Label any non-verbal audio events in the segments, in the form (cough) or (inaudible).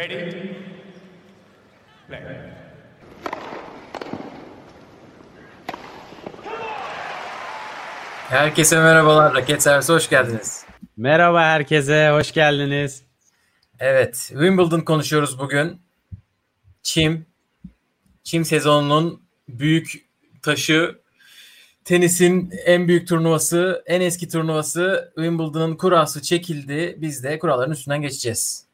Ready? Play. Herkese merhabalar. Raket Servisi hoş geldiniz. Merhaba herkese, hoş geldiniz. Evet, Wimbledon konuşuyoruz bugün. Çim, Çim sezonunun büyük taşı, tenisin en büyük turnuvası, en eski turnuvası Wimbledon'ın kurası çekildi. Biz de kuralların üstünden geçeceğiz.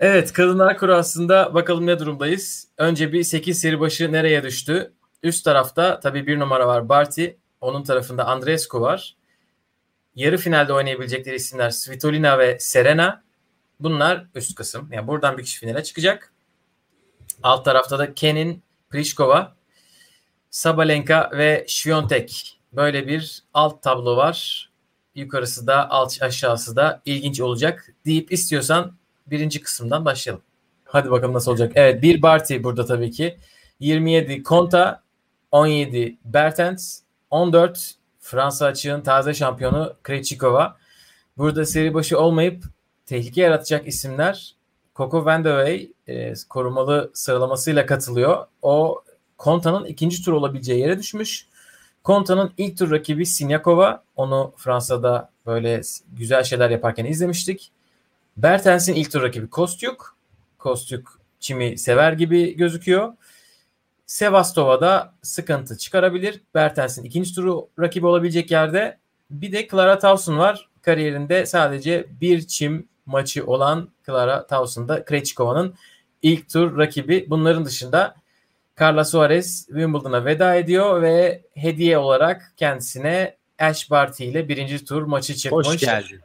Evet, kadınlar kurasında bakalım ne durumdayız. Önce bir 8 seri başı nereye düştü? Üst tarafta tabii bir numara var Barty. Onun tarafında Andreescu var. Yarı finalde oynayabilecekleri isimler Svitolina ve Serena. Bunlar üst kısım. Yani buradan bir kişi finale çıkacak. Alt tarafta da Kenin, Pliskova, Sabalenka ve Świątek. Böyle bir alt tablo var. Yukarısı da alt aşağısı da ilginç olacak deyip istiyorsan birinci kısımdan başlayalım. Hadi bakalım nasıl olacak. Evet bir Barty burada tabii ki. 27 Konta, 17 Bertens, 14 Fransa açığın taze şampiyonu Krejcikova. Burada seri başı olmayıp tehlike yaratacak isimler Coco Van e, korumalı sıralamasıyla katılıyor. O Konta'nın ikinci tur olabileceği yere düşmüş. Konta'nın ilk tur rakibi Sinyakova. Onu Fransa'da böyle güzel şeyler yaparken izlemiştik. Bertens'in ilk tur rakibi Kostyuk. Kostyuk çimi sever gibi gözüküyor. Sevastova'da sıkıntı çıkarabilir. Bertens'in ikinci turu rakibi olabilecek yerde. Bir de Clara Tauson var. Kariyerinde sadece bir çim maçı olan Clara Tauson da Krejcikova'nın ilk tur rakibi. Bunların dışında Carla Suarez Wimbledon'a veda ediyor ve hediye olarak kendisine Ash Barty ile birinci tur maçı çıkmış. Hoş geldin.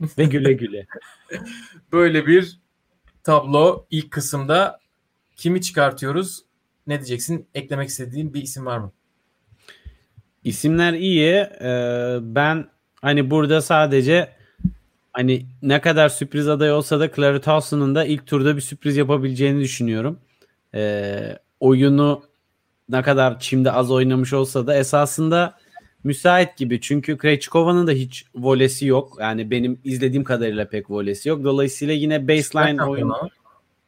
Ve güle güle. (laughs) Böyle bir tablo ilk kısımda kimi çıkartıyoruz? Ne diyeceksin? Eklemek istediğin bir isim var mı? İsimler iyi. Ee, ben hani burada sadece hani ne kadar sürpriz aday olsa da Clara Towson'un da ilk turda bir sürpriz yapabileceğini düşünüyorum. Ee, oyunu ne kadar çimde az oynamış olsa da esasında müsait gibi. Çünkü Krejcikova'nın da hiç volesi yok. Yani benim izlediğim kadarıyla pek volesi yok. Dolayısıyla yine baseline oyunu.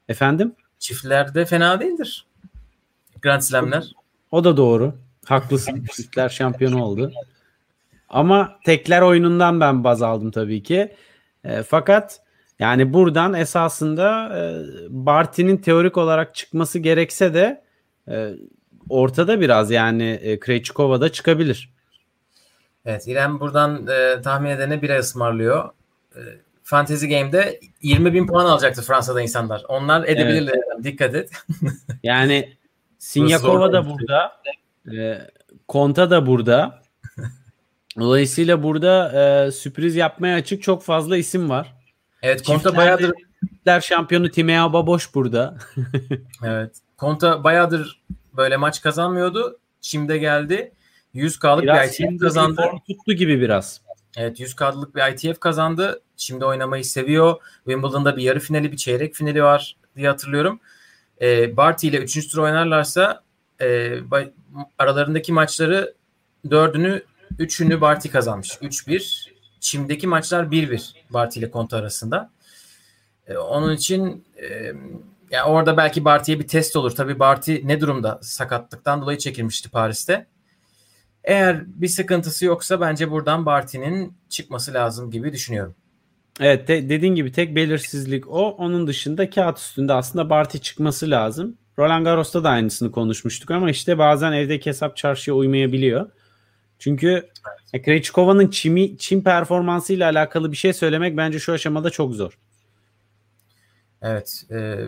Efendim? Çiftlerde fena değildir. Grand Slam'ler. O da doğru. Haklısın. Çiftler şampiyonu oldu. Ama tekler oyunundan ben baz aldım tabii ki. E, fakat yani buradan esasında e, Barty'nin teorik olarak çıkması gerekse de e, ortada biraz yani e, Krejcikova'da çıkabilir. Evet İrem buradan e, tahmin edene bire ısmarlıyor. E, Fantasy Game'de 20 bin puan alacaktı Fransa'da insanlar. Onlar edebilirler. Evet. Dikkat et. (laughs) yani Sinyakova da burada. E, Konta da burada. Dolayısıyla burada e, sürpriz yapmaya açık çok fazla isim var. Evet Konta bayağıdır Çiftler şampiyonu Timea Baboş burada. evet. Konta bayağıdır böyle maç kazanmıyordu. Şimdi geldi. 100K'lık biraz bir ITF kazandı. tuttu gibi biraz. Evet 100K'lık bir ITF kazandı. Şimdi oynamayı seviyor. Wimbledon'da bir yarı finali bir çeyrek finali var diye hatırlıyorum. E, Barty ile 3. tur oynarlarsa e, aralarındaki maçları dördünü üçünü Barty kazanmış. 3-1. Çim'deki maçlar 1-1 Barty ile Konta arasında. E, onun için e, yani orada belki Barty'ye bir test olur. Tabii Barty ne durumda? Sakatlıktan dolayı çekilmişti Paris'te. Eğer bir sıkıntısı yoksa bence buradan Barty'nin çıkması lazım gibi düşünüyorum. Evet de, dediğin gibi tek belirsizlik o. Onun dışında kağıt üstünde aslında Barty çıkması lazım. Roland Garros'ta da aynısını konuşmuştuk ama işte bazen evdeki hesap çarşıya uymayabiliyor. Çünkü evet. Krejcikova'nın çimi, çim performansıyla alakalı bir şey söylemek bence şu aşamada çok zor. Evet. E,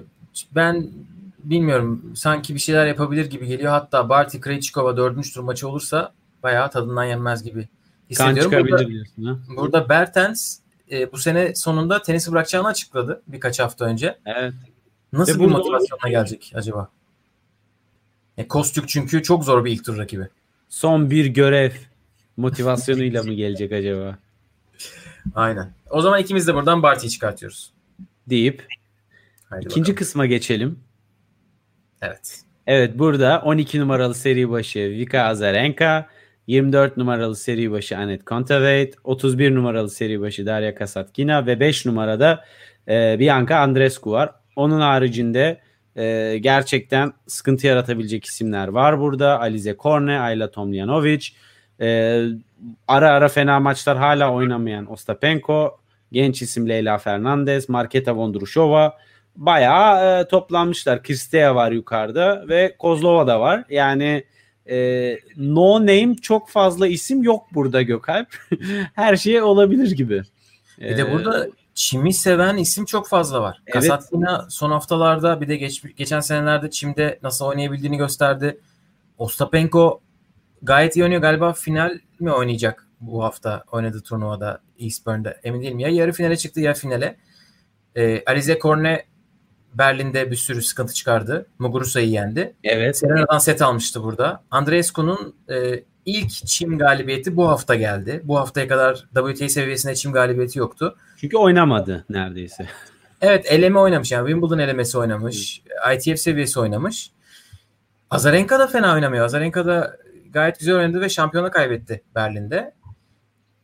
ben bilmiyorum. Sanki bir şeyler yapabilir gibi geliyor. Hatta Barty Krejcikova dördüncü tur maçı olursa bayağı tadından yenmez gibi hissediyorum. Kan burada, diyorsun ha? Burada Bertens e, bu sene sonunda tenisi bırakacağını açıkladı birkaç hafta önce. Evet. Nasıl Ve bir motivasyonla gelecek acaba? E, Kostük çünkü çok zor bir ilk tur rakibi. Son bir görev motivasyonuyla mı gelecek acaba? Aynen. O zaman ikimiz de buradan Barty'yi çıkartıyoruz. Deyip Haydi ikinci bakalım. kısma geçelim. Evet. Evet burada 12 numaralı seri başı Vika Azarenka, 24 numaralı seri başı Anet Kontaveit, 31 numaralı seri başı Darya Kasatkina ve 5 numarada e, Bianca Andreescu var. onun haricinde e, gerçekten sıkıntı yaratabilecek isimler var burada. Alize Korne, Ayla Tomljanovic, e, ara ara fena maçlar hala oynamayan Ostapenko, genç isim Leyla Fernandez, Marketa Vondrushova bayağı e, toplanmışlar. Kristea var yukarıda ve Kozlova da var. Yani e, no name çok fazla isim yok burada Gökalp. (laughs) Her şey olabilir gibi. Bir de burada Çim'i seven isim çok fazla var. Evet. Kasatkina son haftalarda bir de geç, geçen senelerde Çim'de nasıl oynayabildiğini gösterdi. Ostapenko gayet iyi oynuyor. Galiba final mi oynayacak bu hafta oynadığı turnuvada Eastburn'da emin değilim. Ya yarı finale çıktı ya finale. Ee, Alize Korne Berlin'de bir sürü sıkıntı çıkardı. Muguruza'yı yendi. Evet. Serena'dan set almıştı burada. Andreescu'nun e, ilk çim galibiyeti bu hafta geldi. Bu haftaya kadar WTA seviyesinde çim galibiyeti yoktu. Çünkü oynamadı neredeyse. Evet eleme oynamış yani Wimbledon elemesi oynamış. ITF seviyesi oynamış. Azarenka da fena oynamıyor. Azarenka da gayet güzel oynadı ve şampiyona kaybetti Berlin'de.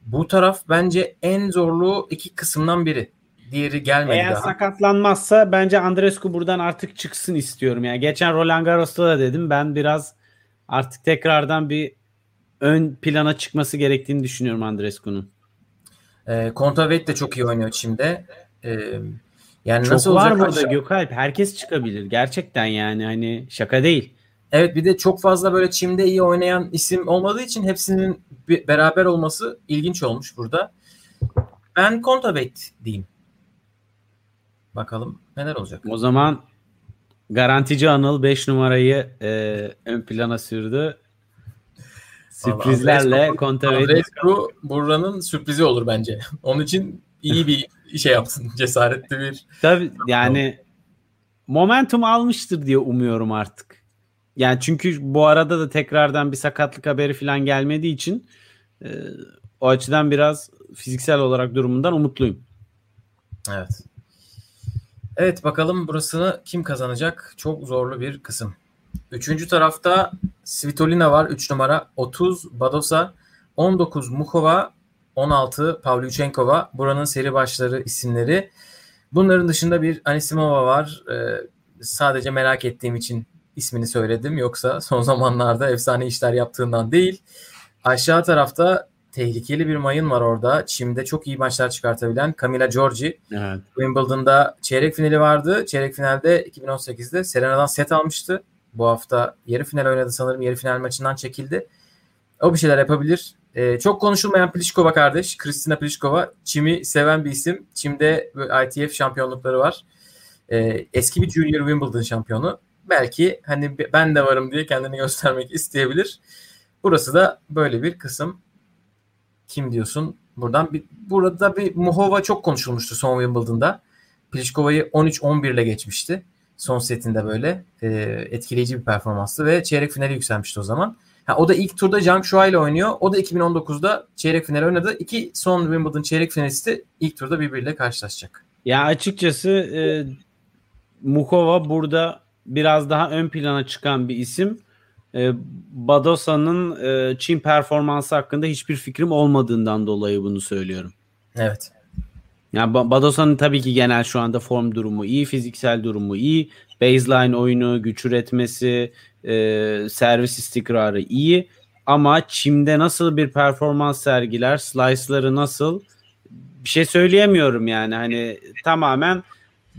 Bu taraf bence en zorlu iki kısımdan biri. Diğeri gelmedi Eğer daha. sakatlanmazsa bence Andrescu buradan artık çıksın istiyorum. Yani geçen Roland Garros'ta da dedim ben biraz artık tekrardan bir ön plana çıkması gerektiğini düşünüyorum Andrescu'nun. E, Kontaveit de çok iyi oynuyor çimde. E, yani Çok nasıl var burada Gökalp. Herkes çıkabilir. Gerçekten yani hani şaka değil. Evet bir de çok fazla böyle çimde iyi oynayan isim olmadığı için hepsinin beraber olması ilginç olmuş burada. Ben Kontaveit diyeyim. Bakalım neler olacak. O zaman garantici Anıl 5 numarayı e, ön plana sürdü. Sürprizlerle Kontaveit Andrescu buranın sürprizi olur bence. Onun için iyi bir şey yaptın. (laughs) Cesaretli bir. Tabii yani momentum almıştır diye umuyorum artık. Yani çünkü bu arada da tekrardan bir sakatlık haberi falan gelmediği için e, o açıdan biraz fiziksel olarak durumundan umutluyum. Evet. Evet bakalım burasını kim kazanacak? Çok zorlu bir kısım. Üçüncü tarafta Svitolina var 3 numara. 30 Badosa, 19 Mukova, 16 Pavlyuchenkova. Buranın seri başları isimleri. Bunların dışında bir Anisimova var. Ee, sadece merak ettiğim için ismini söyledim. Yoksa son (laughs) zamanlarda efsane işler yaptığından değil. Aşağı tarafta tehlikeli bir mayın var orada. Çim'de çok iyi maçlar çıkartabilen Camila Giorgi. Evet. Wimbledon'da çeyrek finali vardı. Çeyrek finalde 2018'de Serena'dan set almıştı. Bu hafta yarı final oynadı sanırım. Yarı final maçından çekildi. O bir şeyler yapabilir. Ee, çok konuşulmayan Pliskova kardeş. Kristina Pliskova. Çim'i seven bir isim. Çim'de ITF şampiyonlukları var. Ee, eski bir Junior Wimbledon şampiyonu. Belki hani ben de varım diye kendini göstermek (laughs) isteyebilir. Burası da böyle bir kısım. Kim diyorsun? Buradan bir, burada bir Muhova çok konuşulmuştu son Wimbledon'da. Pliškova'yı 13-11 ile geçmişti. Son setinde böyle e, etkileyici bir performanstı ve çeyrek finale yükselmişti o zaman. Ha, o da ilk turda Zhang Shuai ile oynuyor. O da 2019'da çeyrek final oynadı. İki son Wimbledon çeyrek finalisti ilk turda birbiriyle karşılaşacak. Ya açıkçası e, Mukova burada biraz daha ön plana çıkan bir isim. E, Badosa'nın e, Çin performansı hakkında hiçbir fikrim olmadığından dolayı bunu söylüyorum. Evet. Yani Ba- Badosa'nın tabii ki genel şu anda form durumu iyi, fiziksel durumu iyi. Baseline oyunu, güç üretmesi, e, servis istikrarı iyi. Ama Çim'de nasıl bir performans sergiler, slice'ları nasıl bir şey söyleyemiyorum yani. Hani tamamen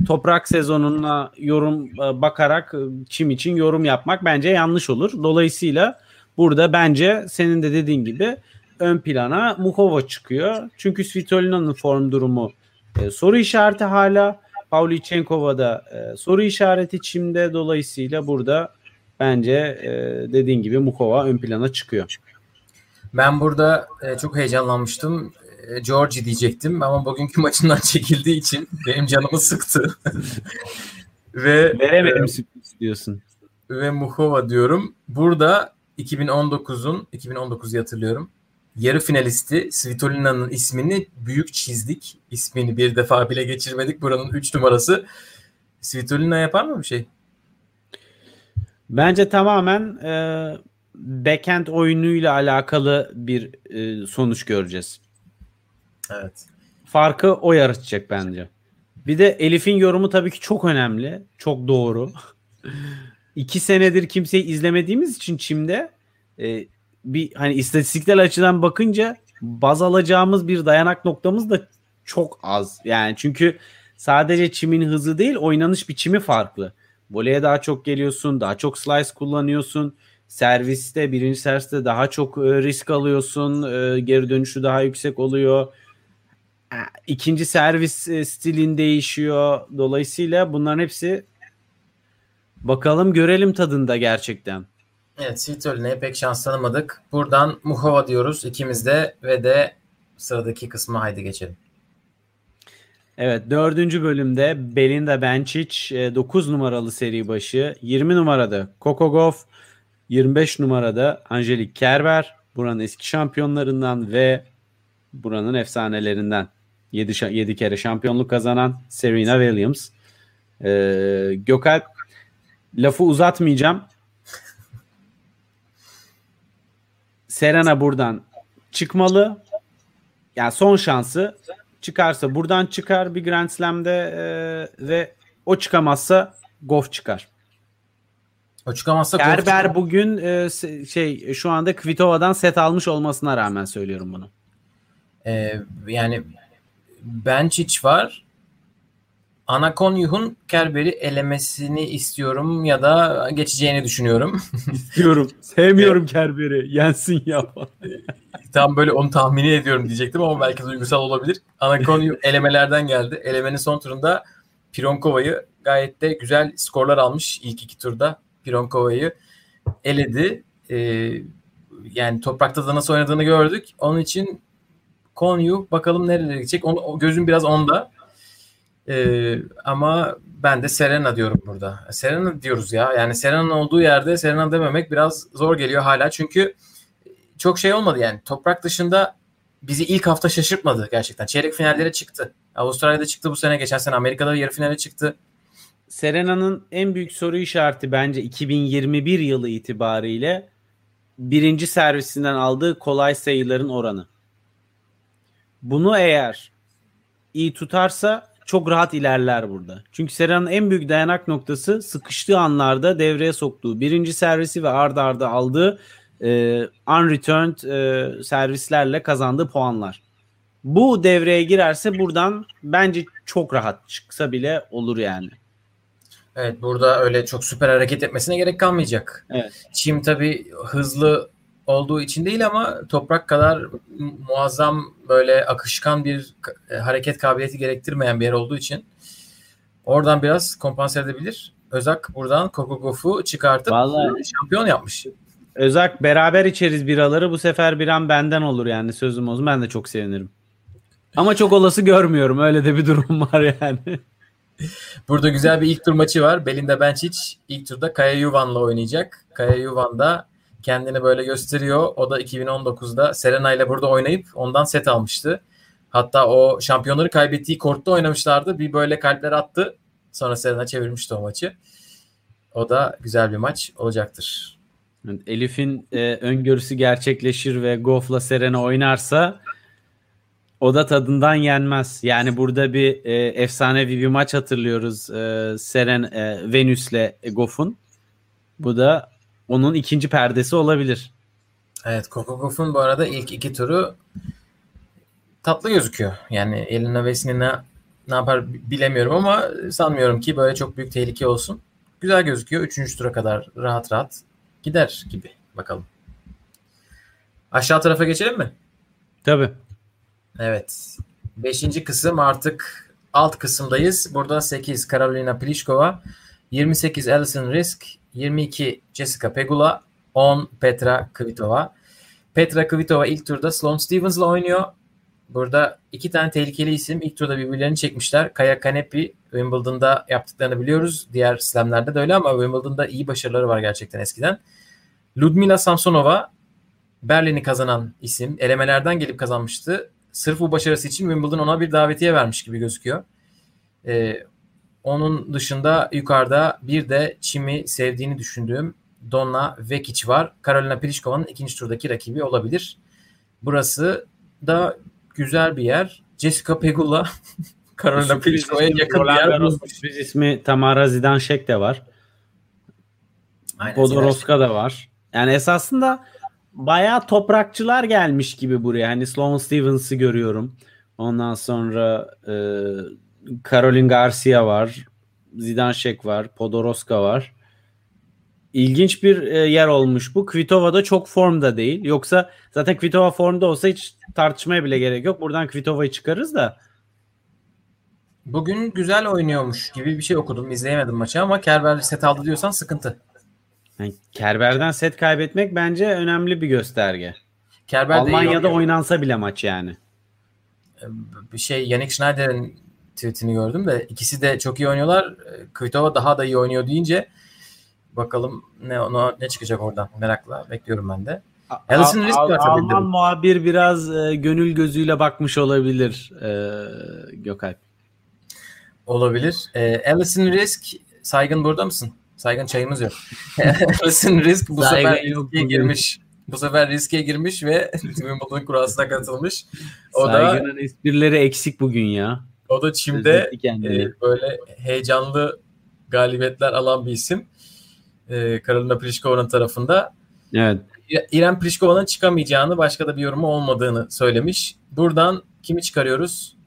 toprak sezonuna yorum e, bakarak e, Çim için yorum yapmak bence yanlış olur. Dolayısıyla burada bence senin de dediğin gibi ön plana Mukova çıkıyor. Çünkü Svitolina'nın form durumu e, soru işareti hala. Pavlyuchenkova e, soru işareti Çim'de. Dolayısıyla burada bence e, dediğin gibi Mukova ön plana çıkıyor. Ben burada e, çok heyecanlanmıştım. E, Georgie diyecektim ama bugünkü (laughs) maçından çekildiği için benim canımı sıktı. (laughs) ve Veremedim sürpriz diyorsun. ve Muhova diyorum. Burada 2019'un 2019'u hatırlıyorum. Yarı finalisti Svitolina'nın ismini büyük çizdik. İsmini bir defa bile geçirmedik. Buranın 3 numarası. Svitolina yapar mı bir şey? Bence tamamen e, backend oyunuyla alakalı bir e, sonuç göreceğiz. Evet. Farkı o yaratacak bence. Bir de Elif'in yorumu tabii ki çok önemli. Çok doğru. (laughs) İki senedir kimseyi izlemediğimiz için Çim'de e, bir hani istatistiksel açıdan bakınca baz alacağımız bir dayanak noktamız da çok az. Yani çünkü sadece çimin hızı değil oynanış biçimi farklı. Voleye daha çok geliyorsun, daha çok slice kullanıyorsun. Serviste, birinci serviste daha çok e, risk alıyorsun. E, geri dönüşü daha yüksek oluyor. E, ikinci servis e, stilin değişiyor. Dolayısıyla bunların hepsi bakalım görelim tadında gerçekten. Evet Svitol'ine pek şans tanımadık. Buradan Muhova diyoruz ikimiz de ve de sıradaki kısmı haydi geçelim. Evet dördüncü bölümde Belinda Bencic 9 numaralı seri başı 20 numarada Kokogov 25 numarada Angelik Kerber buranın eski şampiyonlarından ve buranın efsanelerinden 7, 7 kere şampiyonluk kazanan Serena Williams. Ee, Gökalp lafı uzatmayacağım. Serena buradan çıkmalı. Yani son şansı çıkarsa buradan çıkar bir Grand Slam'de e, ve o çıkamazsa Goff çıkar. O çıkamazsa Kerber bugün e, şey şu anda Kvitova'dan set almış olmasına rağmen söylüyorum bunu. Ee, yani Benčić var. Anakonyuh'un Kerber'i elemesini istiyorum ya da geçeceğini düşünüyorum. (laughs) İstiyorum. Sevmiyorum (laughs) Kerber'i. Yensin ya. (laughs) Tam böyle onu tahmini ediyorum diyecektim ama belki duygusal olabilir. Anakonyuh elemelerden geldi. Elemenin son turunda Pironkova'yı gayet de güzel skorlar almış ilk iki turda. Pironkova'yı eledi. Ee, yani toprakta da nasıl oynadığını gördük. Onun için Konyu bakalım nerelere gidecek. Onu, gözüm biraz onda. Ee, ama ben de Serena diyorum burada. Serena diyoruz ya. Yani Serena'nın olduğu yerde Serena dememek biraz zor geliyor hala. Çünkü çok şey olmadı yani. Toprak dışında bizi ilk hafta şaşırtmadı gerçekten. Çeyrek finallere çıktı. Avustralya'da çıktı bu sene. Geçen sene Amerika'da yarı finale çıktı. Serena'nın en büyük soru işareti bence 2021 yılı itibariyle birinci servisinden aldığı kolay sayıların oranı. Bunu eğer iyi tutarsa çok rahat ilerler burada. Çünkü Serena'nın en büyük dayanak noktası sıkıştığı anlarda devreye soktuğu birinci servisi ve ardarda arda aldığı e, unreturned e, servislerle kazandığı puanlar. Bu devreye girerse buradan bence çok rahat çıksa bile olur yani. Evet burada öyle çok süper hareket etmesine gerek kalmayacak. Evet. Çim tabii hızlı olduğu için değil ama toprak kadar muazzam böyle akışkan bir e, hareket kabiliyeti gerektirmeyen bir yer olduğu için oradan biraz kompanse edebilir. Özak buradan Kokogof'u çıkartıp Vallahi, şampiyon yapmış. Özak beraber içeriz biraları bu sefer bir an benden olur yani sözüm olsun ben de çok sevinirim. Ama çok olası görmüyorum öyle de bir durum (laughs) var yani. Burada güzel bir ilk tur maçı var. Belinda Bencic ilk turda Kaya Yuvan'la oynayacak. Kaya Yuvan da kendini böyle gösteriyor. O da 2019'da Serena ile burada oynayıp ondan set almıştı. Hatta o şampiyonları kaybettiği kortta oynamışlardı. Bir böyle kalpler attı. Sonra Serena çevirmişti o maçı. O da güzel bir maç olacaktır. Elif'in e, öngörüsü gerçekleşir ve Goff'la Serena oynarsa o da tadından yenmez. Yani burada bir e, efsanevi bir maç hatırlıyoruz. E, Seren e, Venüs'le Goff'un. Bu da onun ikinci perdesi olabilir. Evet Kokogof'un bu arada ilk iki turu tatlı gözüküyor. Yani Elina Vesni ne, ne yapar bilemiyorum ama sanmıyorum ki böyle çok büyük tehlike olsun. Güzel gözüküyor. Üçüncü tura kadar rahat rahat gider gibi. Bakalım. Aşağı tarafa geçelim mi? Tabii. Evet. Beşinci kısım artık alt kısımdayız. Burada 8 Karolina Pliskova, 28 Alison Risk, 22 Jessica Pegula, 10 Petra Kvitova. Petra Kvitova ilk turda Sloane Stevens'la oynuyor. Burada iki tane tehlikeli isim ilk turda birbirlerini çekmişler. Kaya Kanepi Wimbledon'da yaptıklarını biliyoruz. Diğer slamlerde de öyle ama Wimbledon'da iyi başarıları var gerçekten eskiden. Ludmila Samsonova Berlin'i kazanan isim. Elemelerden gelip kazanmıştı. Sırf bu başarısı için Wimbledon ona bir davetiye vermiş gibi gözüküyor. Ee, onun dışında yukarıda bir de Çim'i sevdiğini düşündüğüm Donna Vekic var. Karolina Pliškova'nın ikinci turdaki rakibi olabilir. Burası da güzel bir yer. Jessica Pegula (laughs) Karolina Pliskova yakın bir yer sürpriz ismi Tamara Zidanşek de var. Podoroska da var. Yani esasında bayağı toprakçılar gelmiş gibi buraya. Hani Sloan Stevens'ı görüyorum. Ondan sonra e, Caroline Garcia var. Zidanşek var. Podoroska var. İlginç bir e, yer olmuş bu. Kvitova da çok formda değil. Yoksa zaten Kvitova formda olsa hiç tartışmaya bile gerek yok. Buradan Kvitova'yı çıkarız da. Bugün güzel oynuyormuş gibi bir şey okudum. İzleyemedim maçı ama Kerber set aldı diyorsan sıkıntı. Yani Kerber'den set kaybetmek bence önemli bir gösterge. Kerber Almanya'da oynansa bile maç yani. bir şey Yannick Schneider'in tweetini gördüm de ikisi de çok iyi oynuyorlar. Kvitova daha da iyi oynuyor deyince bakalım ne ona ne çıkacak oradan merakla bekliyorum ben de. Alison Risk var tabii Alman muhabir biraz e, gönül gözüyle bakmış olabilir e, Gökalp. Olabilir. Ee, Alison Risk Saygın burada mısın? Saygın çayımız yok. (laughs) Alison Risk bu Saygın sefer yok riske girmiş. Bu sefer riske girmiş ve (laughs) Wimbledon kurasına katılmış. O da Saygı'nın esprileri eksik bugün ya. O da Çim'de e, böyle heyecanlı galibiyetler alan bir isim. E, Karolina Pliškova'nın tarafında. evet. İrem Pliškova'nın çıkamayacağını, başka da bir yorumu olmadığını söylemiş. Buradan kimi çıkarıyoruz?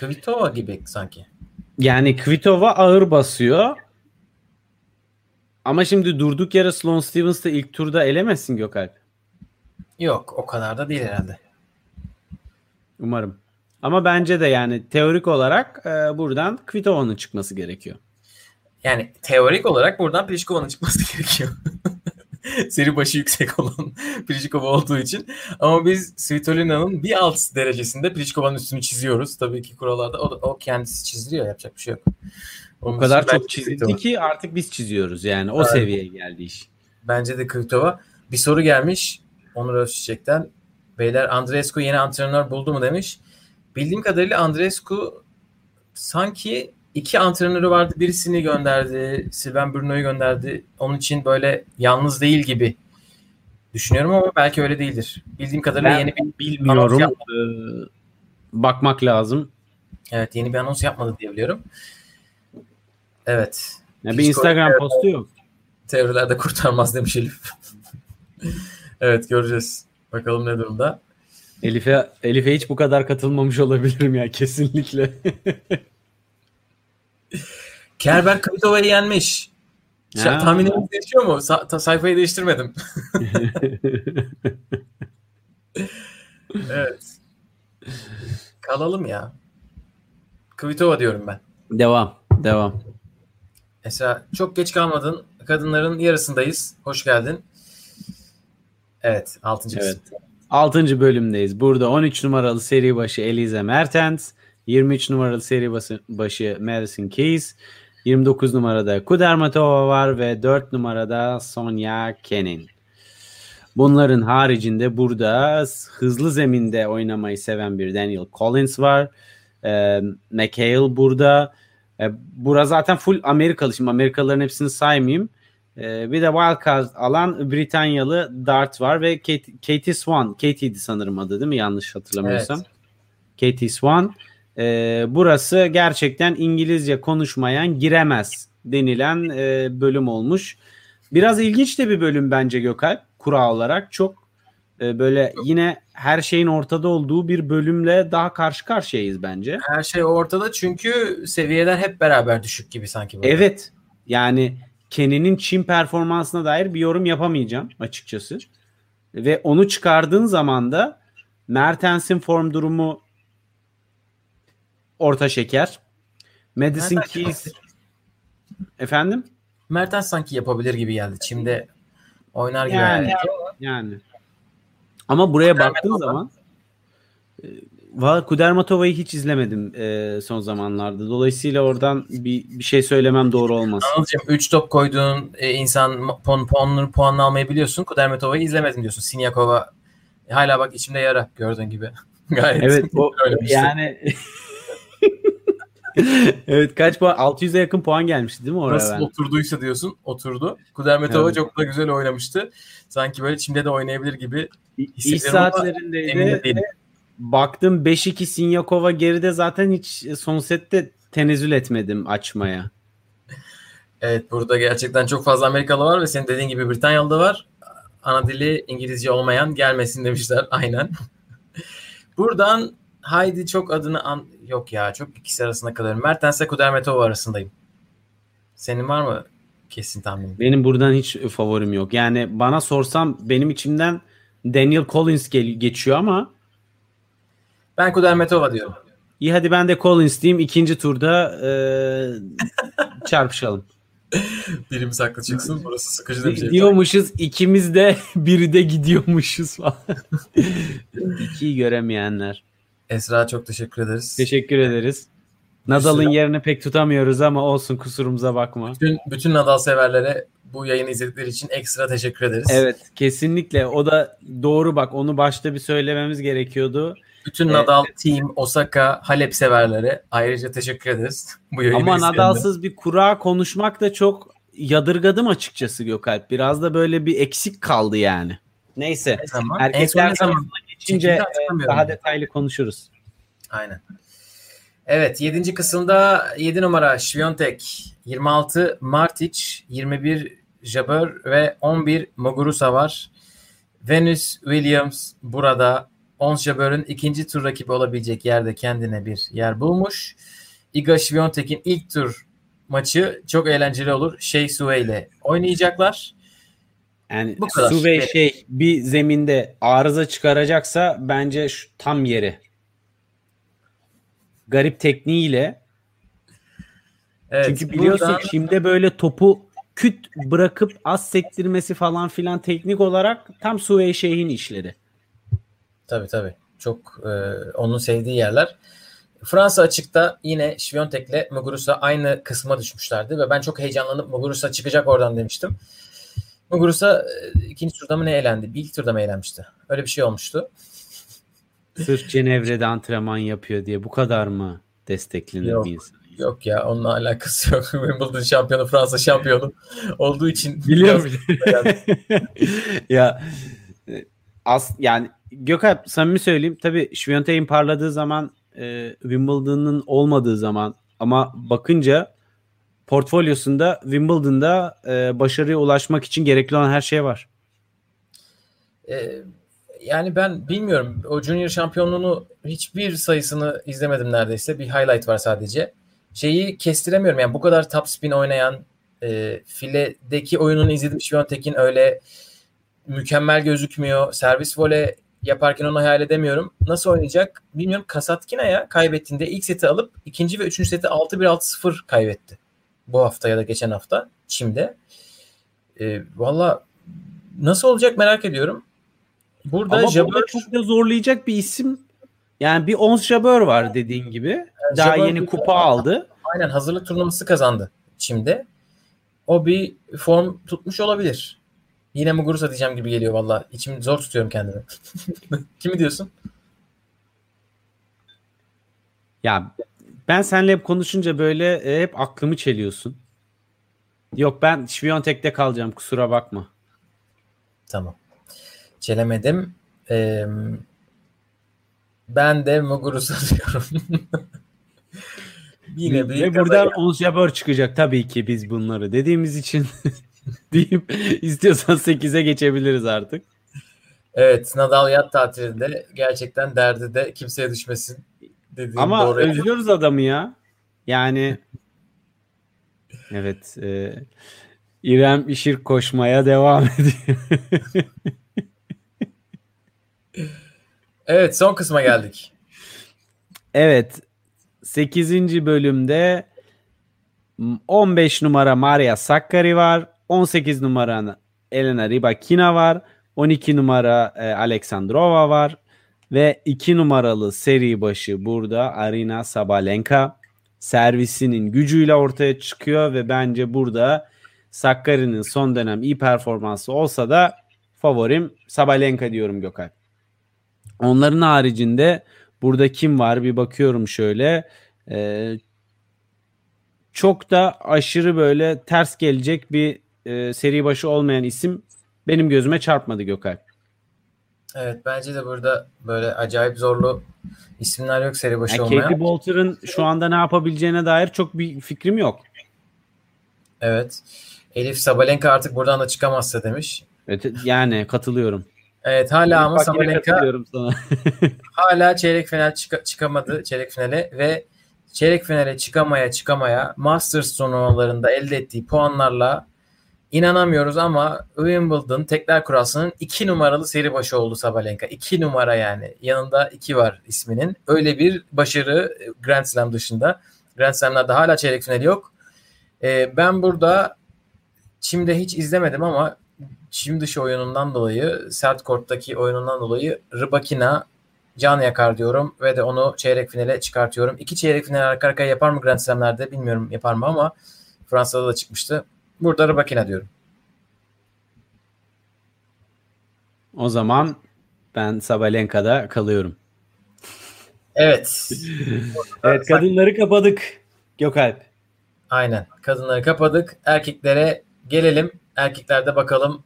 Kvitova gibi sanki. Yani Kvitova ağır basıyor. Ama şimdi durduk yere Sloane Stevens da ilk turda elemezsin Gökalp. Yok, o kadar da değil herhalde. Umarım. Ama bence de yani teorik olarak e, buradan Kvitova'nın çıkması gerekiyor. Yani teorik olarak buradan Pliškova'nın çıkması (laughs) gerekiyor. Seri başı yüksek olan (laughs) Pliškova olduğu için. Ama biz Svitolina'nın bir alt derecesinde Pliškova'nın üstünü çiziyoruz. Tabii ki kurallarda o, o kendisi çizdiriyor. Yapacak bir şey yok. O Onun kadar için çok çizildi Kvitova. ki artık biz çiziyoruz yani. O Evet. seviyeye geldi iş. Bence de Kvitova. Bir soru gelmiş Onur Özçiçek'ten. Beyler Andreescu yeni antrenör buldu mu demiş. Bildiğim kadarıyla Andreescu sanki iki antrenörü vardı. Birisini gönderdi. Sylvain Bruno'yu gönderdi. Onun için böyle yalnız değil gibi düşünüyorum ama belki öyle değildir. Bildiğim kadarıyla Ben yeni bir Bilmiyorum. Ee, bakmak lazım. evet yeni bir anons yapmadı diye biliyorum. Evet. Ya bir Instagram postu yok. Teorilerde kurtarmaz demiş Elif. (laughs) evet göreceğiz. Bakalım ne durumda. Elif'e Elif'e hiç bu kadar katılmamış olabilirim ya kesinlikle. (laughs) Kerber Kvitova'yı yenmiş. Ha. Tahminimiz değişiyor mu? Sa- ta- sayfayı değiştirmedim. (laughs) evet. Kalalım ya. Kvitova diyorum ben. devam. Devam. Mesela çok geç kalmadın. Kadınların yarısındayız. Hoş geldin. Evet. 6. Evet. 6. bölümdeyiz. Burada 13 numaralı seri başı Elize Mertens, 23 numaralı seri başı Madison Keys, 29 numarada Kudermatova var ve 4 numarada Sonya Kenin. Bunların haricinde burada hızlı zeminde oynamayı seven bir Daniel Collins var. Ee, McHale burada. Ee, bura zaten full Amerikalı. Şimdi Amerikalıların hepsini saymayayım. Ee, bir de wildcard alan Britanyalı Dart var ve Kate, Katie Swan. Katie'di sanırım adı değil mi? Yanlış hatırlamıyorsam. Katie Swan. Ee, burası gerçekten İngilizce konuşmayan giremez denilen e, bölüm olmuş. Biraz ilginç de bir bölüm bence Gökalp. Kura olarak çok e, böyle yine her şeyin ortada olduğu bir bölümle daha karşı karşıyayız bence. Her şey ortada çünkü seviyeler hep beraber düşük gibi sanki. Böyle. Evet. Yani Kenny'nin Çin performansına dair bir yorum yapamayacağım açıkçası. Ve onu çıkardığın zaman da Mertens'in form durumu orta şeker. Madison Mertens Keys efendim? Mertens sanki yapabilir gibi geldi. Çim'de oynar gibi. Yani. Yani. Yani. Ama buraya baktığın zaman e, valla Kudermatova'yı hiç izlemedim e, son zamanlarda. Dolayısıyla oradan bir, bir şey söylemem doğru olmaz. Anılcım 3 top koyduğun e, insan puan, puanını, puanını almayı biliyorsun. Kudermetova'yı izlemedim diyorsun. Sinyakova e, hala bak içimde yara gördüğün gibi. (laughs) Gayet Evet o (laughs) şey. yani (laughs) evet kaç puan 600'e yakın puan gelmişti değil mi oraya Nasıl ben? oturduysa diyorsun oturdu. Kudermetova Evet. çok da güzel oynamıştı. Sanki böyle içimde de oynayabilir gibi İş ama emin de saatlerindeydi. değilim. Baktım 5-2 Sinyakova geride zaten hiç son sette tenezzül etmedim açmaya. Evet burada gerçekten çok fazla Amerikalı var ve senin dediğin gibi Britanyalı da var. Ana dili İngilizce olmayan gelmesin demişler (laughs) aynen. Buradan Haydi çok adını an... yok ya çok ikisi arasında kalıyorum. Mertens'le Kudermetova arasındayım. Senin var mı kesin tahminin? Benim buradan hiç favorim yok. Yani bana sorsam benim içimden Daniel Collins gel- geçiyor ama Ben Kudermetova diyorum. iyi hadi ben de Collins diyeyim. ikinci turda e, (laughs) çarpışalım. Birimiz haklı çıksın. Burası sıkıcı demiş. Diyormuşuz ikimiz de (laughs) biri de gidiyormuşuz falan. (laughs) İkiyi göremeyenler. Esra çok teşekkür ederiz. Teşekkür ederiz. Nadal'ın yerini pek tutamıyoruz ama olsun kusurumuza bakma. Bütün, bütün Nadal severlere bu yayını izledikleri için ekstra teşekkür ederiz. Evet kesinlikle o da doğru bak onu başta bir söylememiz gerekiyordu. Bütün Evet. Nadal, Team, Osaka, Halep severlere ayrıca teşekkür ederiz. Bu Ama. Nadal'sız bir kura konuşmak da çok yadırgadım açıkçası Gökalp. Biraz da böyle bir eksik kaldı yani. Neyse Ne zaman? Erkekler zaman? geçince e, daha detaylı konuşuruz. Aynen. Evet 7. kısımda 7 numara Świątek, 26 Martic, 21 Jabeur ve 11 Muguruza var. Venus Williams burada 10 Jabeur'ün ikinci tur rakibi olabilecek yerde kendine bir yer bulmuş. Iga Świątek'in ilk tur maçı çok eğlenceli olur. Şey Sue ile oynayacaklar. Yani Bu kadar. su ve Evet. şey bir zeminde arıza çıkaracaksa bence şu tam yeri. Garip tekniğiyle. Evet, Çünkü biliyorsun buradan- şimdi böyle topu küt bırakıp az sektirmesi falan filan teknik olarak tam Suvey Şeyh'in işleri. Tabii tabii. Çok e, onun sevdiği yerler. Fransa açıkta yine Świątek'le Muguruza aynı kısma düşmüşlerdi ve ben çok heyecanlanıp Muguruza çıkacak oradan demiştim. Muguruza e, ikinci turda mı ne eğlendi? Bir ilk turda mı eğlenmişti? Öyle bir şey olmuştu. Sırf Cenevre'de antrenman yapıyor diye bu kadar mı desteklenir Yok. bir insan? Yok ya onunla alakası yok. (laughs) Wimbledon şampiyonu Fransa şampiyonu olduğu için Biliyorum. biraz- (laughs) ya e, as yani Gökalp samimi söyleyeyim tabii Świątek'in parladığı zaman e, Wimbledon'ın olmadığı zaman ama bakınca portfolyosunda Wimbledon'da e, başarıya ulaşmak için gerekli olan her şey var. E, yani ben bilmiyorum. O Junior şampiyonluğunu hiçbir sayısını izlemedim neredeyse. Bir highlight var sadece. Şeyi kestiremiyorum. Yani bu kadar top spin oynayan e, filedeki oyununu izledim. Świątek'in öyle mükemmel gözükmüyor. Servis vole yaparken onu hayal edemiyorum. Nasıl oynayacak bilmiyorum. Kasatkina'ya kaybettiğinde ilk seti alıp ikinci ve üçüncü seti 6-1 6-0 kaybetti. Bu hafta ya da geçen hafta Çim'de. E, Valla nasıl olacak merak ediyorum. Burada Ama Jabeur, burada çok da zorlayacak bir isim. Yani bir Ons Jabeur var dediğin gibi. Daha Jabeur yeni kupa aldı. aynen hazırlık turnuvası kazandı Çim'de. O bir form tutmuş olabilir. Yine Muguruza diyeceğim gibi geliyor valla. İçim zor tutuyorum kendimi. (laughs) Kimi diyorsun? Ya ben seninle hep konuşunca böyle e, hep aklımı çeliyorsun. Yok ben Świątek'te kalacağım kusura bakma. Tamam. Çelemedim. Ee, ben de Muguruza (laughs) diyorum. Yine Ve buradan Jabeur çıkacak tabii ki biz bunları dediğimiz için (laughs) (laughs) deyip istiyorsan 8'e geçebiliriz artık. Evet Nadal yat tatilinde gerçekten derdi de kimseye düşmesin dediğim Ama doğru. özlüyoruz adamı ya. Yani (laughs) evet e, İrem İşir koşmaya devam ediyor. (laughs) Evet son kısma geldik. Evet. 8. bölümde 15 numara Maria Sakkari var. 18 numara Elena Rybakina var. 12 numara e, Aleksandrova var. Ve 2 numaralı seri başı burada Arina Sabalenka servisinin gücüyle ortaya çıkıyor ve bence burada Sakkari'nin son dönem iyi performansı olsa da favorim Sabalenka diyorum Gökay. Onların haricinde burada kim var bir bakıyorum şöyle. Ee, çok da aşırı böyle ters gelecek bir e, seri başı olmayan isim benim gözüme çarpmadı Gökay. Evet bence de burada böyle acayip zorlu isimler yok seri başı Yani olmayan. Katie Bolter'ın şu anda ne yapabileceğine dair çok bir fikrim yok. Evet. Elif Sabalenka artık buradan da çıkamazsa demiş. Evet, yani katılıyorum. Evet hala ama Sabalenka (laughs) hala çeyrek final çıka- çıkamadı çeyrek finale ve çeyrek finale çıkamaya çıkamaya Masters turnuvalarında elde ettiği puanlarla inanamıyoruz ama Wimbledon tekrar kurasının iki numaralı seri başı oldu Sabalenka. İki numara yani. Yanında iki var isminin. Öyle bir başarı Grand Slam dışında. Grand Slam'larda hala çeyrek finali yok. Ee, ben burada Çim'de hiç izlemedim ama Çim dışı oyunundan dolayı, sert korttaki oyunundan dolayı Rybakina can yakar diyorum ve de onu çeyrek finale çıkartıyorum. İki çeyrek final arka arkaya yapar mı Grand Slam'lerde bilmiyorum yapar mı ama Fransa'da da çıkmıştı. Burada Rybakina diyorum. O zaman ben Sabalenka'da kalıyorum. Evet. (laughs) Evet kadınları kapadık. Gökalp. Aynen. Kadınları kapadık. Erkeklere gelelim. Erkeklerde bakalım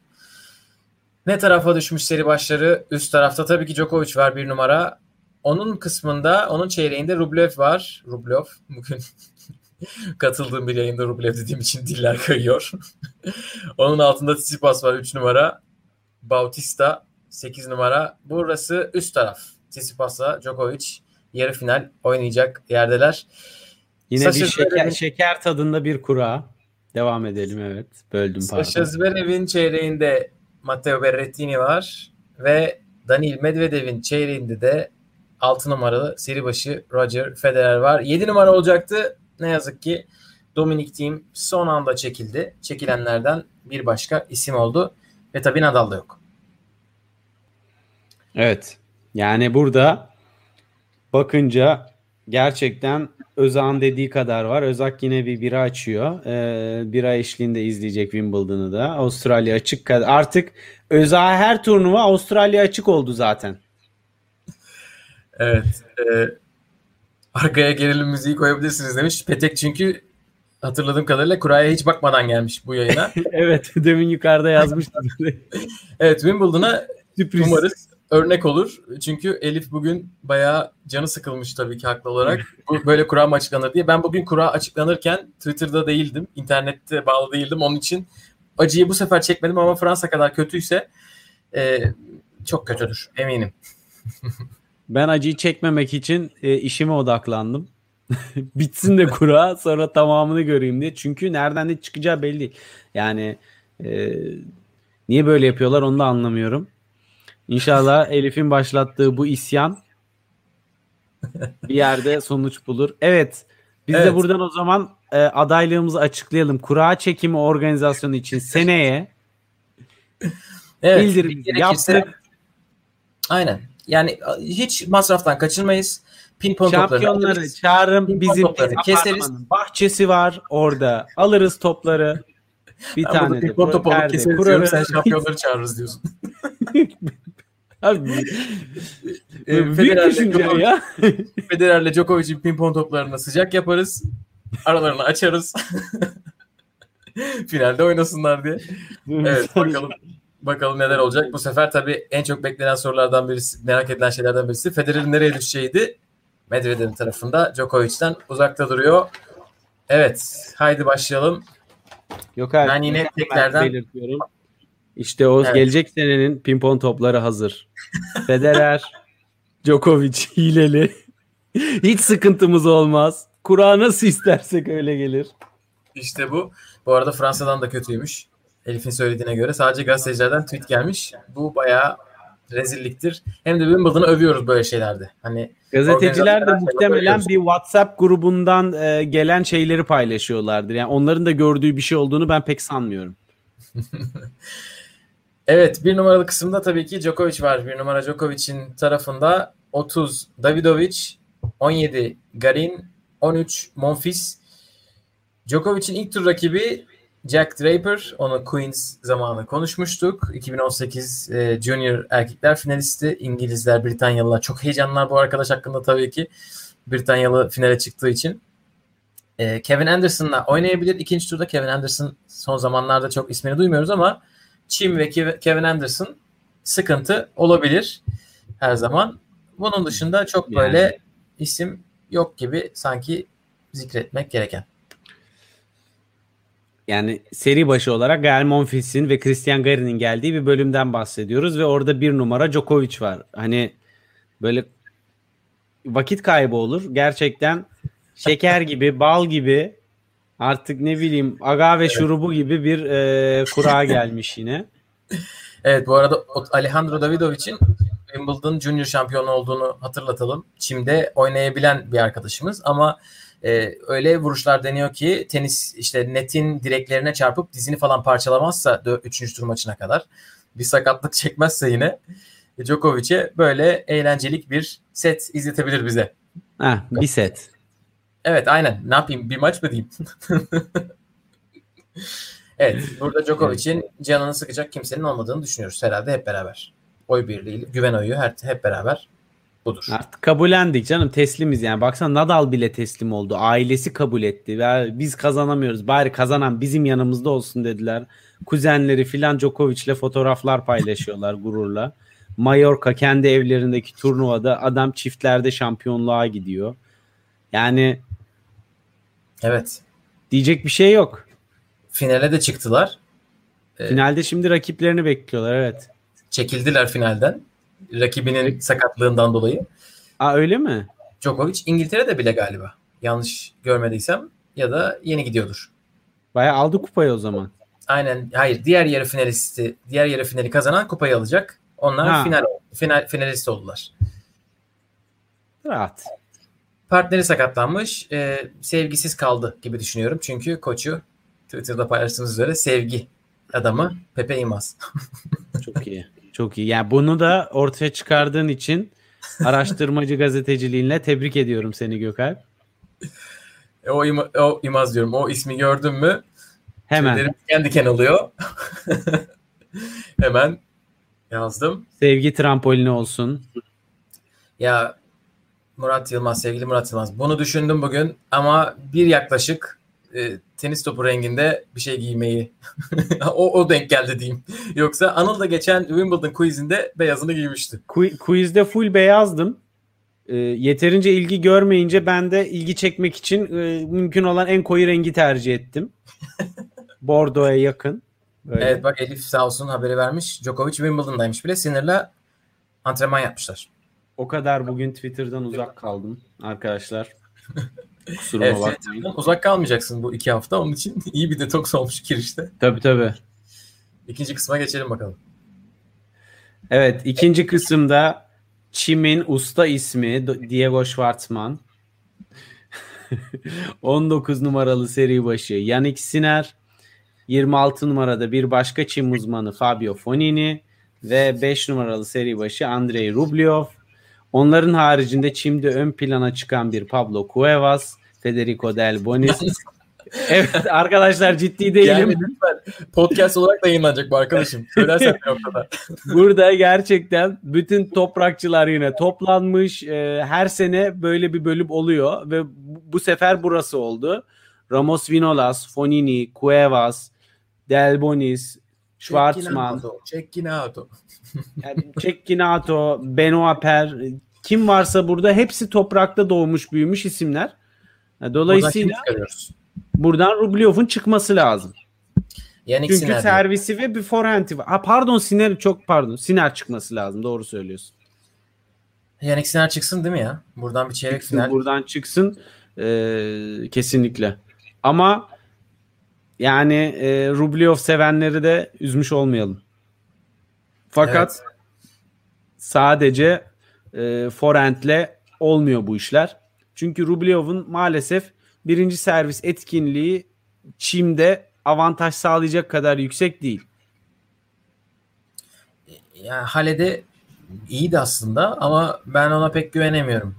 ne tarafa düşmüş seri başları. Üst tarafta tabii ki Djokovic var bir numara. Onun kısmında, onun çeyreğinde Rublev var. Rublev. Bugün (laughs) katıldığım bir yayında Rublev dediğim için diller kayıyor. (laughs) onun altında Tsitsipas var 3 numara. Bautista 8 numara. Burası üst taraf. Tsitsipas'la Djokovic yarı final oynayacak yerdeler. Yine Sasha bir şeker, Zverev'in- şeker tadında bir kura. Devam edelim evet. Böldüm pardon. Sasha Zverev'in çeyreğinde Matteo Berrettini var ve Daniil Medvedev'in çeyreğinde de 6 numaralı seri başı Roger Federer var. 7 numara olacaktı. Ne yazık ki Dominic Thiem son anda çekildi. Çekilenlerden bir başka isim oldu. Ve tabii Nadal da yok. Evet. Yani burada bakınca gerçekten Özak'ın dediği kadar var. Özak yine bir bira açıyor. Ee, bira eşliğinde izleyecek Wimbledon'ı da. Avustralya açık kadar. Artık Özak her turnuva Avustralya açık oldu zaten. Evet. e, arkaya gerilim müziği koyabilirsiniz demiş. Petek çünkü hatırladığım kadarıyla kuraya hiç bakmadan gelmiş bu yayına. (laughs) evet. Demin yukarıda yazmıştım. (laughs) evet Wimbledon'a Sürpriz. Umarız örnek olur. Çünkü Elif bugün bayağı canı sıkılmış tabii ki haklı olarak. Bu böyle kura mı açıklanır diye. Ben bugün kura açıklanırken Twitter'da değildim. internette bağlı değildim. Onun için acıyı bu sefer çekmedim ama Fransa kadar kötüyse e, çok kötüdür eminim. (laughs) Ben acıyı çekmemek için e, işime odaklandım. (laughs) Bitsin de kura sonra tamamını göreyim diye. Çünkü nereden ne çıkacağı belli. değil. Yani e, niye böyle yapıyorlar onu da anlamıyorum. İnşallah Elif'in başlattığı bu isyan bir yerde sonuç bulur. Evet. Biz de Evet. buradan o zaman e, adaylığımızı açıklayalım. Kura çekimi organizasyonu için seneye Evet. gerekirse- yaptık. Aynen. Yani hiç masraftan kaçınmayız. Toplarını Şampiyonları çağırın. Pimpon Bizim keseriz. bahçesi var orada. Alırız topları. Bir Ben tane de pimpon topu alıp perde keseriz kurarız. Sen şampiyonları (laughs) çağırırız diyorsun. (laughs) Abi, E, büyük düşünce ya. (laughs) Federer'le Djokovic'in pimpon toplarını sıcak yaparız. Aralarını açarız. Finalde oynasınlar diye. Evet bakalım. Bakalım neler olacak. Bu sefer tabii en çok beklenen sorulardan birisi, merak edilen şeylerden birisi Federer'in nereye düşeceğiydi. Medvedev'in tarafında Djokovic'ten uzakta duruyor. Evet, haydi başlayalım. Yok abi. Ben yine tekrardan- belirtiyorum. İşte o Evet. gelecek senenin pimpon topları hazır. Federer, (laughs) Djokovic hileli. Hiç sıkıntımız olmaz. Kura nasıl istersek öyle gelir. İşte bu. Bu arada Fransa'dan da kötüymüş. Elif'in söylediğine göre. Sadece gazetecilerden tweet gelmiş. Bu bayağı rezilliktir. Hem de Wimbledon'ı övüyoruz böyle şeylerde. Hani Gazeteciler de muhtemelen bir WhatsApp grubundan e, gelen şeyleri paylaşıyorlardır. Yani onların da gördüğü bir şey olduğunu ben pek sanmıyorum. (laughs) Evet bir numaralı kısımda tabii ki Djokovic var. Bir numara Djokovic'in tarafında 30 Davidovic, 17 Garin, 13 Monfils. Djokovic'in ilk tur rakibi Jack Draper. Onu Queens zamanı konuşmuştuk. 2018 e, Junior erkekler finalisti. İngilizler, Britanyalılar çok heyecanlar bu arkadaş hakkında tabii ki. Britanyalı finale çıktığı için. E, Kevin Anderson'la oynayabilir. İkinci turda Kevin Anderson son zamanlarda çok ismini duymuyoruz ama Çim ve Kev- Kevin Anderson sıkıntı olabilir her zaman. Bunun dışında çok böyle Yani. isim yok gibi sanki zikretmek gereken. Yani seri başı olarak Gael Monfils'in ve Christian Garin'in geldiği bir bölümden bahsediyoruz ve orada bir numara Djokovic var. Hani böyle vakit kaybı olur. Gerçekten şeker (laughs) gibi, bal gibi artık ne bileyim agave şurubu gibi bir e, kura (laughs) gelmiş yine. Evet bu arada Alejandro Davidovic'in Wimbledon Junior şampiyonu olduğunu hatırlatalım. Çim'de oynayabilen bir arkadaşımız ama e, öyle vuruşlar deniyor ki tenis işte netin direklerine çarpıp dizini falan parçalamazsa 3. tur maçına kadar bir sakatlık (laughs) çekmezse yine Djokovic'e böyle eğlencelik bir set izletebilir bize. Heh, bir set. Evet aynen. Ne yapayım? Bir maç mı diyeyim? (laughs) evet. Burada Djokovic'in canını sıkacak kimsenin olmadığını düşünüyoruz herhalde hep beraber. Oy birliği, güven oyu her, hep beraber budur. Artık kabullendik canım teslimiz yani. Baksana Nadal bile teslim oldu. Ailesi kabul etti. Ya biz kazanamıyoruz. Bari kazanan bizim yanımızda olsun dediler. Kuzenleri filan Djokovic'le fotoğraflar paylaşıyorlar (laughs) gururla. Mallorca kendi evlerindeki turnuvada adam çiftlerde şampiyonluğa gidiyor. Yani Evet. diyecek bir şey yok. Finale de çıktılar. Evet. Finalde şimdi rakiplerini bekliyorlar evet. Çekildiler finalden. Rakibinin sakatlığından dolayı. Aa öyle mi? Djokovic İngiltere'de bile galiba. Yanlış görmediysem ya da yeni gidiyordur. Bayağı aldı kupayı o zaman. Aynen. Hayır, diğer yarı finalisti, diğer yarı finali kazanan kupayı alacak. Onlar Ha. final final finalist oldular. Rahat. Partneri sakatlanmış. e, sevgisiz kaldı gibi düşünüyorum. Çünkü koçu Twitter'da paylaştığımız üzere sevgi adamı Pepe Imaz. (laughs) Çok iyi. Çok iyi. Yani bunu da ortaya çıkardığın için araştırmacı gazeteciliğinle tebrik ediyorum seni Gökalp. E, o, İma- o İmaz diyorum. O ismi gördün mü? Hemen Tüylerim diken diken oluyor. (laughs) Hemen yazdım. sevgi trampolini olsun. Ya Murat Yılmaz, sevgili Murat Yılmaz. Bunu düşündüm bugün ama bir yaklaşık e, tenis topu renginde bir şey giymeyi (laughs) o, o denk geldi diyeyim. Yoksa Anıl da geçen Wimbledon quizinde beyazını giymişti. Qui- Quizde full beyazdım. Ee, yeterince ilgi görmeyince ben de ilgi çekmek için e, mümkün olan en koyu rengi tercih ettim. (laughs) Bordo'ya yakın. Böyle. Evet bak Elif sağ olsun haberi vermiş. Djokovic Wimbledon'daymış bile sinirle antrenman yapmışlar. O kadar bugün Twitter'dan uzak kaldım arkadaşlar. (laughs) Kusuruma Evet, bakmayın. Uzak kalmayacaksın bu iki hafta. Onun için (laughs) iyi bir detoks olmuş girişte. Tabii tabii. İkinci kısma geçelim bakalım. Evet ikinci kısımda Çim'in usta ismi Diego Schwartzman. (laughs) 19 numaralı seri başı Yannick Sinner. 26 numarada bir başka Çim uzmanı Fabio Fonini ve 5 numaralı seri başı Andrei Rublev. Onların haricinde Çim'de ön plana çıkan bir Pablo Cuevas, Federico Del Bonis. (laughs) evet arkadaşlar ciddi değilim. Yani lütfen podcast olarak da yayınlanacak bu arkadaşım. Söylersen bir noktada. (laughs) Burada gerçekten bütün toprakçılar yine toplanmış. Ee, her sene böyle bir bölüm oluyor ve bu sefer burası oldu. Ramos Vinolas, Fonini, Cuevas, Delbonis, Schwartzman, Çekkinato. Yani Cecchinato, Benoit Per kim varsa burada hepsi toprakta doğmuş büyümüş isimler. Dolayısıyla buradan Rublev'in çıkması lazım. Yannick Çünkü Sinner. servisi ve bir forehand'i var. Ha, pardon Siner çok pardon. Siner çıkması lazım. Doğru söylüyorsun. Yannick Sinner çıksın değil mi ya? Buradan bir çeyrek Çıksın, final. buradan çıksın Ee, kesinlikle. Ama yani e, Rublev sevenleri de üzmüş olmayalım. Fakat sadece e, forehand'le olmuyor bu işler. Çünkü Rublev'in maalesef birinci servis etkinliği çimde avantaj sağlayacak kadar yüksek değil. Yani Halede iyiydi aslında ama ben ona pek güvenemiyorum.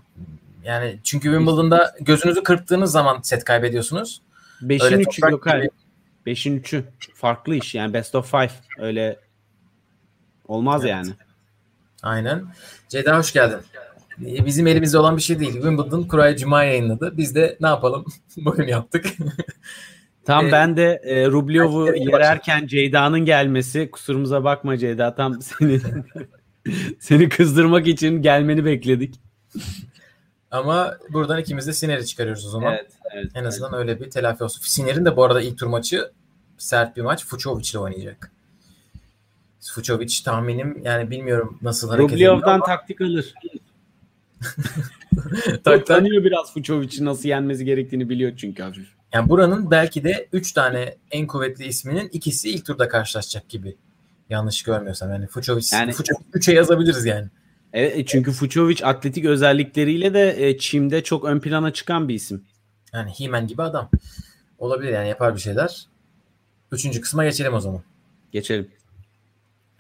Yani çünkü Wimbledon'da gözünüzü kırptığınız zaman set kaybediyorsunuz. 5'in Öyle 3'ü toprak yok gibi. 5'in 3'ü farklı iş yani best of 5 öyle olmaz Evet. yani. Aynen. Ceyda hoş geldin. Ee, Bizim elimizde olan bir şey değil. Wimbledon kurayı cuma yayınladı. Biz de ne yapalım? (laughs) Bugün yaptık. (laughs) Tam Ee, ben de e, Rublev'u yererken Ceyda'nın gelmesi kusurumuza bakma Ceyda tam (laughs) seni seni kızdırmak için gelmeni bekledik. Ama buradan ikimiz de Siner'i çıkarıyoruz o zaman. Evet, evet. En azından öyle bir telafi olsun. Siner'in de bu arada ilk tur maçı sert bir maç. Fucovic ile oynayacak. Fucovic tahminim yani bilmiyorum nasıl hareket ediyor ama taktik alır. (laughs) tak- Tanıyor biraz Fucovic'i nasıl yenmesi gerektiğini biliyor çünkü hafif. yani buranın belki de 3 tane en kuvvetli isminin ikisi ilk turda karşılaşacak gibi. Yanlış görmüyorsam yani Fucovic, Yani- Fucovic 3'e yazabiliriz yani. Evet çünkü Fucovic atletik özellikleriyle de e, Çim'de çok ön plana çıkan bir isim. Yani He-Man gibi adam. Olabilir yani yapar bir şeyler. Üçüncü kısma geçelim o zaman. Geçelim.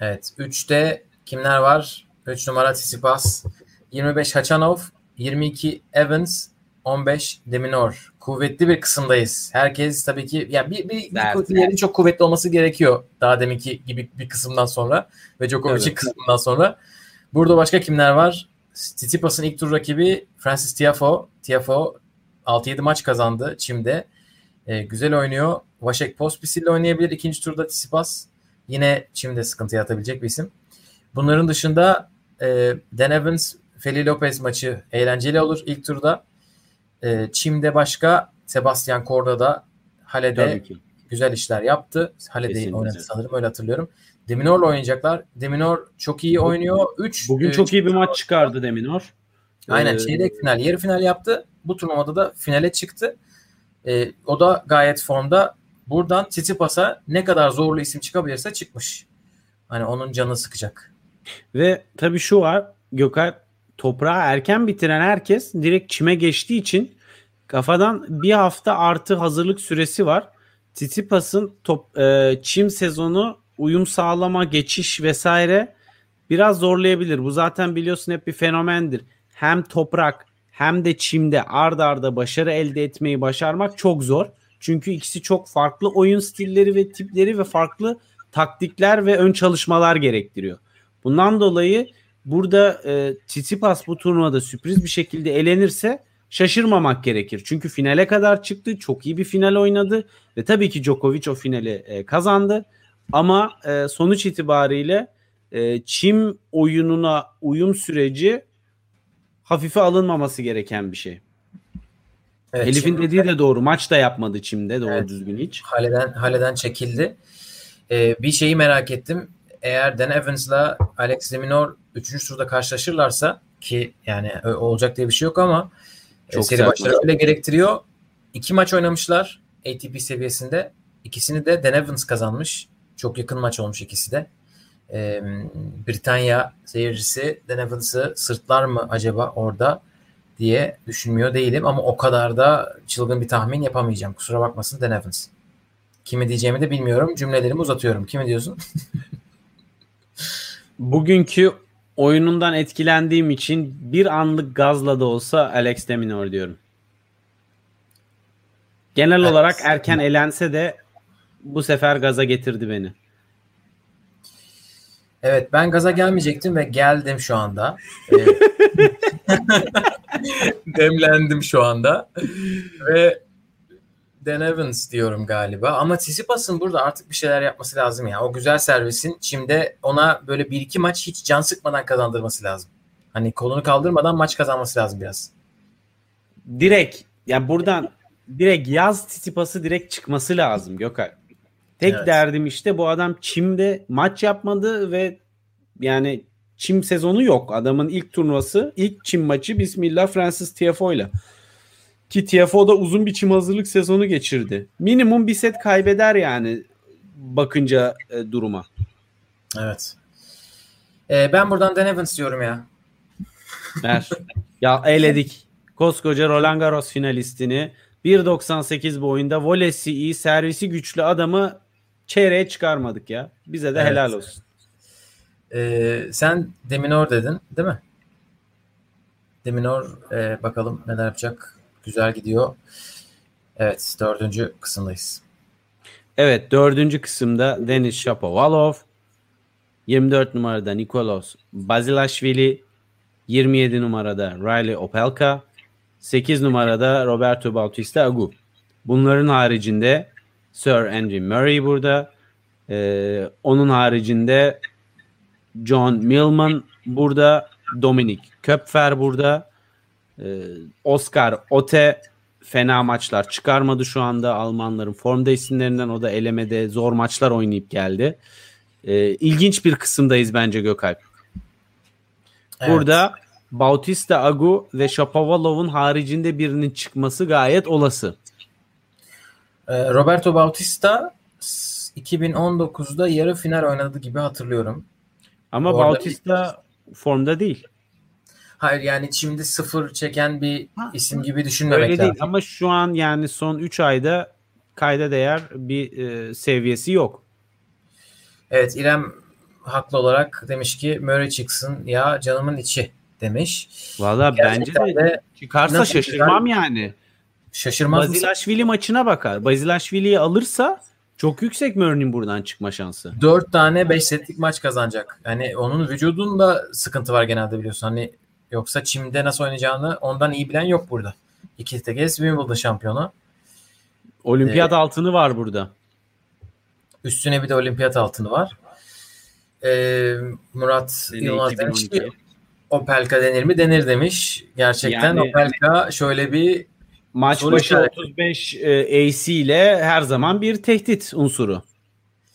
Evet. 3'te kimler var? 3 numara Tsitsipas, 25 Hachanov, 22 Evans, 15 Deminor. Kuvvetli bir kısımdayız. Herkes tabii ki ya bir, bir, bir yerin çok kuvvetli olması gerekiyor. Daha deminki gibi bir kısımdan sonra ve Djokovic'in Evet. kısmından sonra. Burada başka kimler var? Tsitsipas'ın ilk tur rakibi Francis Tiafoe. Tiafoe 6-7 maç kazandı Çim'de. Ee, güzel oynuyor. Vasek Pospisil ile oynayabilir ikinci turda Tsitsipas. Yine Çim'de sıkıntı yaratabilecek bir isim. Bunların dışında e, Dan Evans, Feli Lopez maçı eğlenceli olur ilk turda. E, Çim'de başka Sebastian Korda da Hale'de güzel işler yaptı. Hale'de oynadı sanırım öyle hatırlıyorum. Deminor'la oynayacaklar. Deminor çok iyi oynuyor. 3 Bugün çok iyi bir maç çıkardı Deminor. Aynen Ee, çeyrek final, yarı final yaptı. Bu turnuvada da finale çıktı. Ee, o da gayet formda. Buradan Tsitsipas'a ne kadar zorlu isim çıkabilirse çıkmış. Hani onun canı sıkacak. Ve tabii şu var Gökay toprağı erken bitiren herkes direkt çime geçtiği için kafadan bir hafta artı hazırlık süresi var. Tsitsipas'ın top, e, çim sezonu uyum sağlama, geçiş vesaire biraz zorlayabilir. Bu zaten biliyorsun hep bir fenomendir. Hem toprak hem de çimde ard arda başarı elde etmeyi başarmak çok zor. Çünkü ikisi çok farklı oyun stilleri ve tipleri ve farklı taktikler ve ön çalışmalar gerektiriyor. Bundan dolayı burada e, Tsitsipas bu turnuvada sürpriz bir şekilde elenirse şaşırmamak gerekir. Çünkü finale kadar çıktı. Çok iyi bir final oynadı ve tabii ki Djokovic o finali e, kazandı. Ama e, sonuç itibariyle e, çim oyununa uyum süreci hafife alınmaması gereken bir şey. Evet, Elif'in Çim- dediği de doğru. Maç da yapmadı çimde doğru Evet. düzgün hiç. Haleden, Haleden çekildi. Ee, bir şeyi merak ettim. Eğer Dan Evans'la Alex de Minaur 3. turda karşılaşırlarsa ki yani olacak diye bir şey yok ama Çok çok seri başları öyle gerektiriyor. İki maç oynamışlar ATP seviyesinde. İkisini de Dan Evans kazanmış. Çok yakın maç olmuş ikisi de. Ee, Britanya seyircisi Dan Evans'ı sırtlar mı acaba orada diye düşünmüyor değilim ama o kadar da çılgın bir tahmin yapamayacağım. Kusura bakmasın Dan Evans. Kimi diyeceğimi de bilmiyorum. Cümlelerimi uzatıyorum. Kimi diyorsun? (laughs) Bugünkü oyunundan etkilendiğim için bir anlık gazla da olsa Alex de Minaur diyorum. Genel Evet. olarak erken elense de bu sefer gaza getirdi beni. Evet ben gaza gelmeyecektim ve geldim şu anda. (laughs) (laughs) Demlendim şu anda. Ve Dan Evans diyorum galiba. Ama Tsitsipas'ın burada artık bir şeyler yapması lazım ya. O güzel servisin şimdi ona böyle bir iki maç hiç can sıkmadan kazandırması lazım. Hani kolunu kaldırmadan maç kazanması lazım biraz. Direkt yani buradan direkt yaz Tsitsipas'ı direkt çıkması lazım Gökay. Tek Evet. derdim işte bu adam çimde maç yapmadı ve yani çim sezonu yok. Adamın ilk turnuvası, ilk çim maçı Bismillah Francis Tiafoe'yla. Ki Tiafoe da uzun bir çim hazırlık sezonu geçirdi. Minimum bir set kaybeder yani bakınca e, duruma. Evet. Ee, ben buradan Dan Evans diyorum ya. Ver. ya eledik. Koskoca Roland Garros finalistini 1.98 boyunda volesi iyi, servisi güçlü adamı çeyreğe çıkarmadık ya. Bize de Evet. helal olsun. Ee, sen Deminor dedin değil mi? Deminor e, bakalım neler yapacak. Güzel gidiyor. Evet dördüncü kısımdayız. Evet dördüncü kısımda Denis Shapovalov 24 numarada Nikolos Bazilashvili 27 numarada Riley Opelka 8 numarada Roberto Bautista Agu. Bunların haricinde Sir Andy Murray burada. Ee, onun haricinde John Millman burada. Dominic Köpfer burada. Ee, Oscar Ote fena maçlar çıkarmadı şu anda Almanların formda isimlerinden o da elemede zor maçlar oynayıp geldi. Ee, ilginç bir kısımdayız bence Gökalp. Evet. Burada Bautista Agu ve Shapovalov'un haricinde birinin çıkması gayet olası. Ee, Roberto Bautista s- 2019'da yarı final oynadı gibi hatırlıyorum. Ama Orada Bautista formda değil. Hayır yani şimdi sıfır çeken bir isim gibi düşünmemek Öyle lazım. değil ama şu an yani son 3 ayda kayda değer bir e, seviyesi yok. Evet İrem haklı olarak demiş ki Murray çıksın ya canımın içi demiş. Valla bence de de çıkarsa şaşırmam yani. şaşırmaz mısın? Bazilashvili maçına bakar. Bazilashvili'yi alırsa çok yüksek Murray'nin buradan çıkma şansı. 4 tane 5 setlik maç kazanacak. Hani onun vücudunda sıkıntı var genelde biliyorsun. Hani yoksa çimde nasıl oynayacağını ondan iyi bilen yok burada. İki kez Wimbledon şampiyonu. Olimpiyat altını var burada. Üstüne bir de olimpiyat altını var. Ee, Murat Yılmaz demiş 2012. ki Opelka denir mi? Denir demiş. Gerçekten Yani- Opelka şöyle bir Maç Soru başı işareti. 35 e, AC ile her zaman bir tehdit unsuru.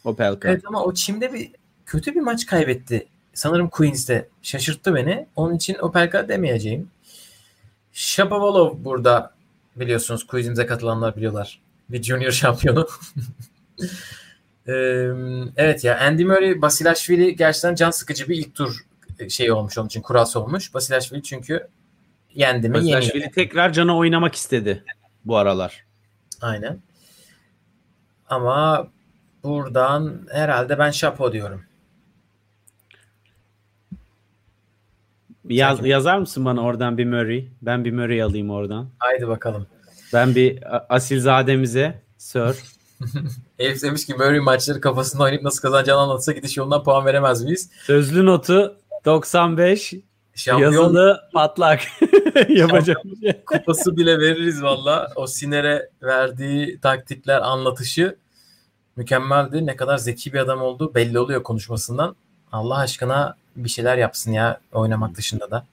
Opelka. Evet ama o çimde bir kötü bir maç kaybetti. Sanırım Queens'te. Şaşırttı beni. Onun için Opelka demeyeceğim. Shapovalov burada biliyorsunuz quizimize katılanlar biliyorlar. Bir junior şampiyonu. (laughs) Evet ya Andy Murray, Basilashvili gerçekten can sıkıcı bir ilk tur şey olmuş onun için kurası olmuş. Basilashvili çünkü yendi mi. Basilashvili tekrar cana oynamak istedi bu aralar. Aynen. Ama buradan herhalde ben Şapo diyorum. Yaz, yazar mısın bana oradan bir Murray? Ben bir Murray alayım oradan. Haydi bakalım. Ben bir Asilzademize Sir. (laughs) Elif demiş ki Murray maçları kafasında oynayıp nasıl kazanacağını anlatsa gidiş yolundan puan veremez miyiz? Sözlü notu 95 Şampiyon yazılı patlak. (laughs) Yapacak bir şey. kupası bile veririz valla. O Siner'e verdiği taktikler, anlatışı mükemmeldi. Ne kadar zeki bir adam olduğu belli oluyor konuşmasından. Allah aşkına bir şeyler yapsın ya oynamak dışında da.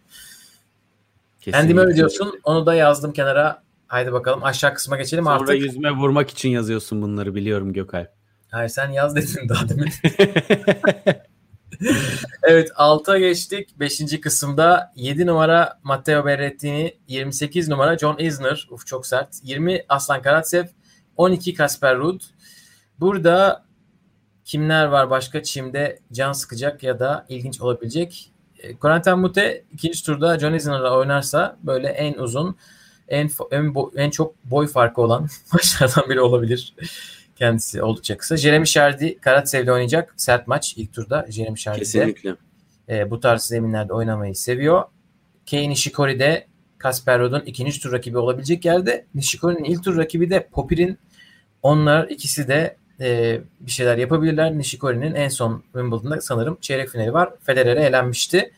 Andy Murray diyorsun. Onu da yazdım kenara. Haydi bakalım aşağı kısma geçelim Sonra artık. yüzme vurmak için yazıyorsun bunları biliyorum Gökalp. Hayır sen yaz dedin daha demin. (laughs) (laughs) evet 6'a geçtik. 5. kısımda 7 numara Matteo Berrettini, 28 numara John Isner. Uf çok sert. 20 Aslan Karatsev, 12 Kasper Ruud. Burada kimler var başka çimde can sıkacak ya da ilginç olabilecek? E, Corentin Mute ikinci turda John Isner'la oynarsa böyle en uzun en en, en çok boy farkı olan (laughs) maçlardan biri olabilir. Kendisi oldukça kısa. Jeremy Shardy Karatsev'le oynayacak. Sert maç ilk turda. Jeremy Shardy de Kesinlikle. e, bu tarz zeminlerde oynamayı seviyor. Kei Nishikori de Kasper Ruud'un ikinci tur rakibi olabilecek yerde. Nishikori'nin ilk tur rakibi de Popir'in. Onlar ikisi de e, bir şeyler yapabilirler. Nishikori'nin en son Wimbledon'da sanırım çeyrek finali var. Federer'e elenmişti.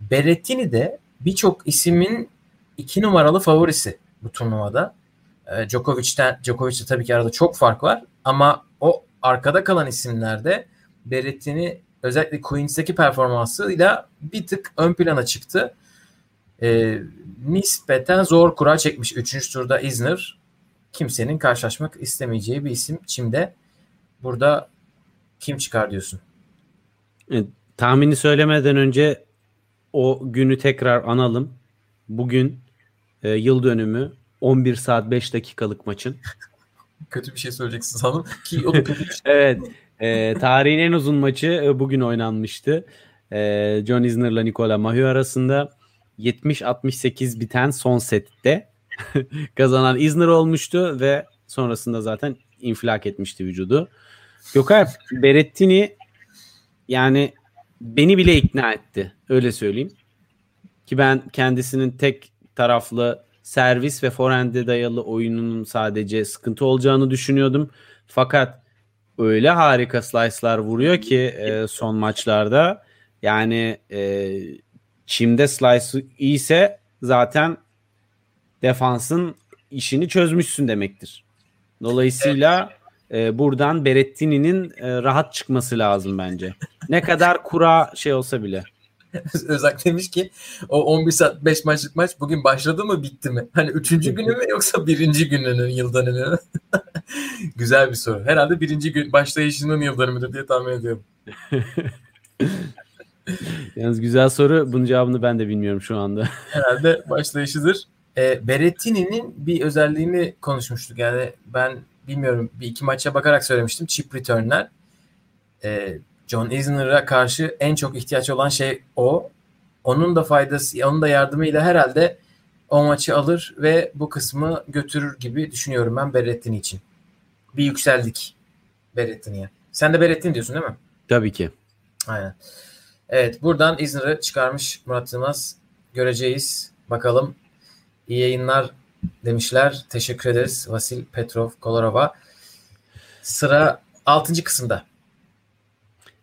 Berrettini de birçok isimin iki numaralı favorisi bu turnuvada. E, Djokovic'ten Djokovic'te tabii ki arada çok fark var ama o arkada kalan isimlerde Berrettini özellikle Queens'teki performansıyla bir tık ön plana çıktı. E, nispeten zor kura çekmiş. Üçüncü turda Isner. Kimsenin karşılaşmak istemeyeceği bir isim. Çim'de. Burada kim çıkar diyorsun? Tahmini söylemeden önce o günü tekrar analım. Bugün e, yıl dönümü 11 saat 5 dakikalık maçın. Kötü bir şey söyleyeceksin sanırım. Ki o da (laughs) kötü bir şey. Evet. e, tarihin en uzun maçı e, bugün oynanmıştı. E, John Isner'la Nikola Mahü arasında 70-68 biten son sette (laughs) kazanan Isner olmuştu ve sonrasında zaten infilak etmişti vücudu. Gökalp Berettini yani beni bile ikna etti. Öyle söyleyeyim. Ki ben kendisinin tek taraflı servis ve forehande dayalı oyununun sadece sıkıntı olacağını düşünüyordum. Fakat öyle harika slice'lar vuruyor ki e, son maçlarda yani e, çimde slice iyiyse zaten defansın işini çözmüşsün demektir. Dolayısıyla e, buradan Berrettini'nin e, rahat çıkması lazım bence. Ne kadar kura şey olsa bile. (laughs) Özak demiş ki o 11 saat 5 maçlık maç bugün başladı mı bitti mi? Hani üçüncü günü mü yoksa birinci gününün yıl dönümü mü? Güzel bir soru. Herhalde birinci gün başlayışının yıl dönümüdür diye tahmin ediyorum. (laughs) Yalnız güzel soru. Bunun cevabını ben de bilmiyorum şu anda. (laughs) Herhalde başlayışıdır. E, Berrettini'nin bir özelliğini konuşmuştuk. Yani ben bilmiyorum bir iki maça bakarak söylemiştim. Chip return'ler. E, John Isner'a karşı en çok ihtiyaç olan şey o. Onun da faydası, onun da yardımıyla herhalde o maçı alır ve bu kısmı götürür gibi düşünüyorum ben Berrettini için. Bir yükseldik Berrettini'ye. Sen de Berrettini diyorsun değil mi? Tabii ki. Aynen. Evet buradan Isner'ı çıkarmış Murat Yılmaz. Göreceğiz. Bakalım. İyi yayınlar demişler. Teşekkür ederiz. Vasil Petrov Kolarova. Sıra 6. kısımda.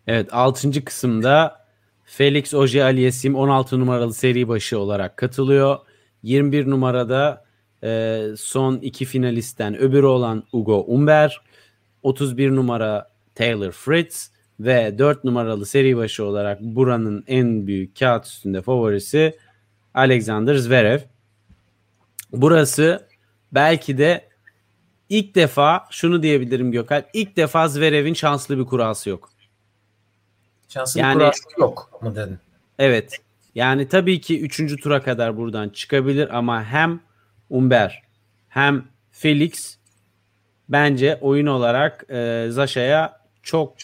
Evet 6. kısımda Felix Oje Aliyesim 16 numaralı seri başı olarak katılıyor. 21 numarada e, son iki finalistten öbürü olan Ugo Umber. 31 numara Taylor Fritz ve 4 numaralı seri başı olarak buranın en büyük kağıt üstünde favorisi Alexander Zverev. Burası belki de ilk defa şunu diyebilirim Gökalp. ilk defa Zverev'in şanslı bir kurası yok. Şanslı Yani- kurası yok mu dedin? Evet. Yani tabii ki 3. tura kadar buradan çıkabilir ama hem Umber hem Felix bence oyun olarak e, Zaşa'ya çok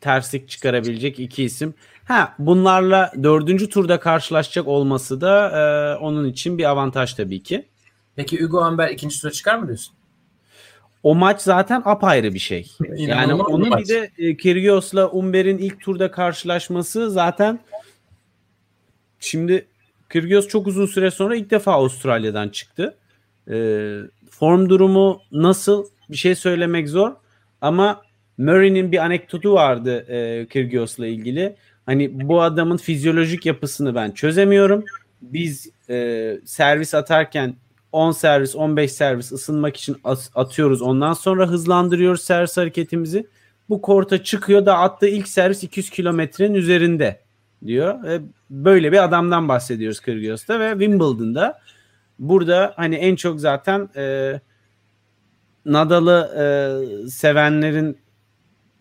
terslik çıkarabilecek iki isim. Ha bunlarla dördüncü turda karşılaşacak olması da e, onun için bir avantaj tabii ki. Peki Hugo Amber ikinci tura çıkar mı diyorsun? O maç zaten apayrı bir şey. Yani İnanılmaz bir onun maç. bir de e, Kyrgios'la Umber'in ilk turda karşılaşması zaten şimdi Kyrgios çok uzun süre sonra ilk defa Avustralya'dan çıktı. E, form durumu nasıl bir şey söylemek zor ama Murray'nin bir anekdotu vardı e, Kyrgios'la ilgili. Hani bu adamın fizyolojik yapısını ben çözemiyorum. Biz e, servis atarken 10 servis 15 servis ısınmak için atıyoruz. Ondan sonra hızlandırıyoruz servis hareketimizi. Bu korta çıkıyor da attığı ilk servis 200 kilometrenin üzerinde diyor. E, böyle bir adamdan bahsediyoruz Kyrgios'ta ve Wimbledon'da. Burada hani en çok zaten e, Nadal'ı e, sevenlerin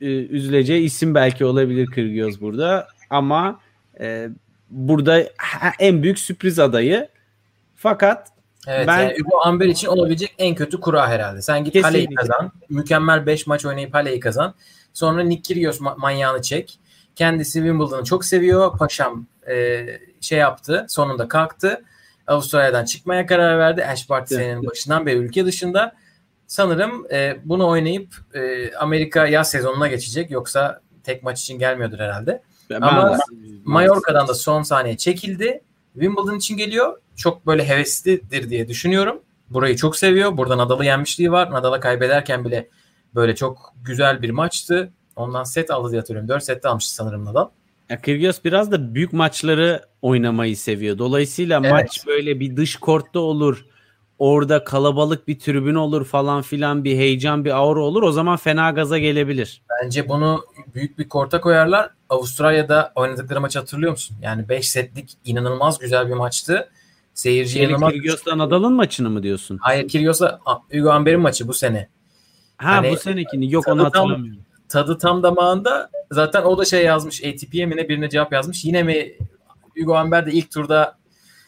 e, üzüleceği isim belki olabilir Kyrgios burada ama e, burada en büyük sürpriz adayı. Fakat Evet Ben- yani Hugo Amber için olabilecek en kötü kura herhalde. Sen git Kesinlikle. Hale'yi kazan. Mükemmel 5 maç oynayıp Hale'yi kazan. Sonra Nick Kyrgios ma- manyağını çek. Kendisi Wimbledon'ı çok seviyor. Paşam e, şey yaptı. Sonunda kalktı. Avustralya'dan çıkmaya karar verdi. Ash Barty Evet. senenin başından beri ülke dışında. Sanırım e, bunu oynayıp e, Amerika yaz sezonuna geçecek. Yoksa tek maç için gelmiyordur herhalde. ben- Ama Mallorca'dan da son saniye çekildi. Wimbledon için geliyor. Çok böyle heveslidir diye düşünüyorum. Burayı çok seviyor. Burada Nadal'ı yenmişliği var. Nadal'a kaybederken bile böyle çok güzel bir maçtı. Ondan set aldı diye hatırlıyorum. 4 sette almıştı sanırım Nadal. Ya Kyrgios biraz da büyük maçları oynamayı seviyor. Dolayısıyla Evet. maç böyle bir dış kortta olur. Orada kalabalık bir tribün olur falan filan bir heyecan bir aura olur. O zaman fena gaza gelebilir. Bence bunu büyük bir korta koyarlar. Avustralya'da oynadıkları maçı hatırlıyor musun? Yani 5 setlik inanılmaz güzel bir maçtı. Seyirci Şeyli inanılmaz... Kyrgios'la Nadal'ın maçını mı diyorsun? Hayır Kyrgios'la Hugo Amber'in maçı bu sene. Ha Hani- bu senekini yok onu Tadı tam- hatırlamıyorum. tadı tam damağında. Zaten o da şey yazmış. ATP'ye mi ne birine cevap yazmış. Yine mi Hugo Amber de ilk turda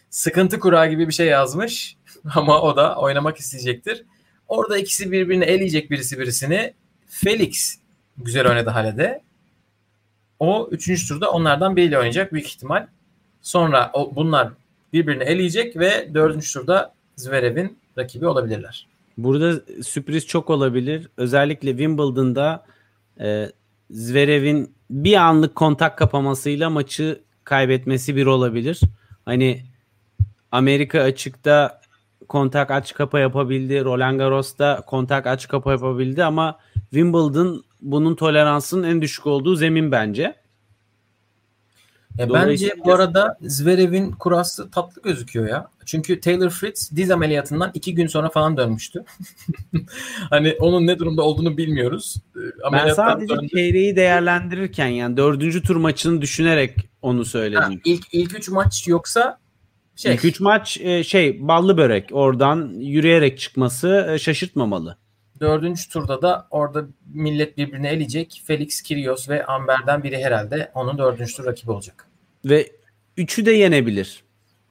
sıkıntı kurağı gibi bir şey yazmış. (laughs) Ama o da oynamak isteyecektir. Orada ikisi birbirini eleyecek birisi birisini. Felix güzel oynadı halede. O üçüncü turda onlardan biriyle oynayacak büyük ihtimal. Sonra o, bunlar birbirini eleyecek ve dördüncü turda Zverev'in rakibi olabilirler. Burada sürpriz çok olabilir. Özellikle Wimbledon'da e, Zverev'in bir anlık kontak kapamasıyla maçı kaybetmesi bir olabilir. Hani Amerika açıkta kontak aç kapa yapabildi. Roland Garros'ta kontak aç kapa yapabildi ama Wimbledon bunun toleransının en düşük olduğu zemin bence. Ya bence bu arada Zverev'in kurası tatlı gözüküyor ya. Çünkü Taylor Fritz diz ameliyatından iki gün sonra falan dönmüştü. (laughs) hani onun ne durumda olduğunu bilmiyoruz. Ee, ben sadece döndü. çeyreği değerlendirirken yani dördüncü tur maçını düşünerek onu söyledim. Ha, ilk, ilk üç maç yoksa şey. İlk üç maç e, şey ballı börek oradan yürüyerek çıkması e, şaşırtmamalı. Dördüncü turda da orada millet birbirini eleyecek. Felix, Kyrgios ve Amber'den biri herhalde onun dördüncü tur rakibi olacak. Ve üçü de yenebilir.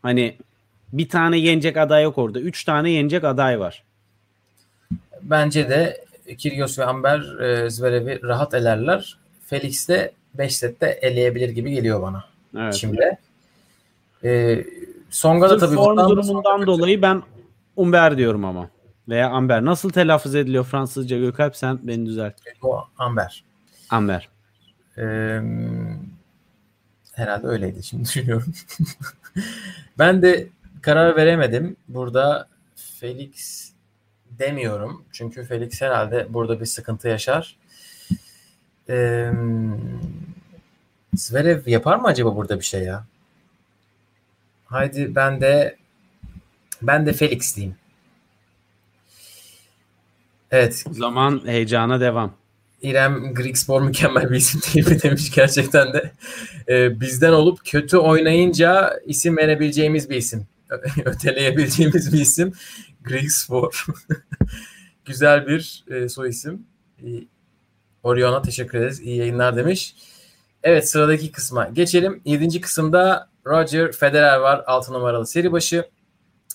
Hani bir tane yenecek aday yok orada. Üç tane yenecek aday var. Bence de Kyrgios ve Amber e, Zverev'i rahat elerler. Felix de 5 sette eleyebilir gibi geliyor bana. Evet. Şimdi. E, Songa da tabii form durumundan dolayı ben Umber diyorum ama. Veya Amber. Nasıl telaffuz ediliyor Fransızca Gökalp sen beni düzelt. O Amber. Amber. Ee, herhalde öyleydi şimdi düşünüyorum. (laughs) ben de karar veremedim. Burada Felix demiyorum. Çünkü Felix herhalde burada bir sıkıntı yaşar. Ee, Zverev yapar mı acaba burada bir şey ya? Haydi ben de ben de Felix diyeyim. Evet. O zaman heyecana devam. İrem Grigspor mükemmel bir isim değil mi demiş gerçekten de. Ee, bizden olup kötü oynayınca isim verebileceğimiz bir isim. (laughs) Öteleyebileceğimiz bir isim. Grigspor. (laughs) Güzel bir e, soy isim. E, Orion'a teşekkür ederiz. İyi yayınlar demiş. Evet sıradaki kısma geçelim. 7. kısımda Roger Federer var 6 numaralı seri başı.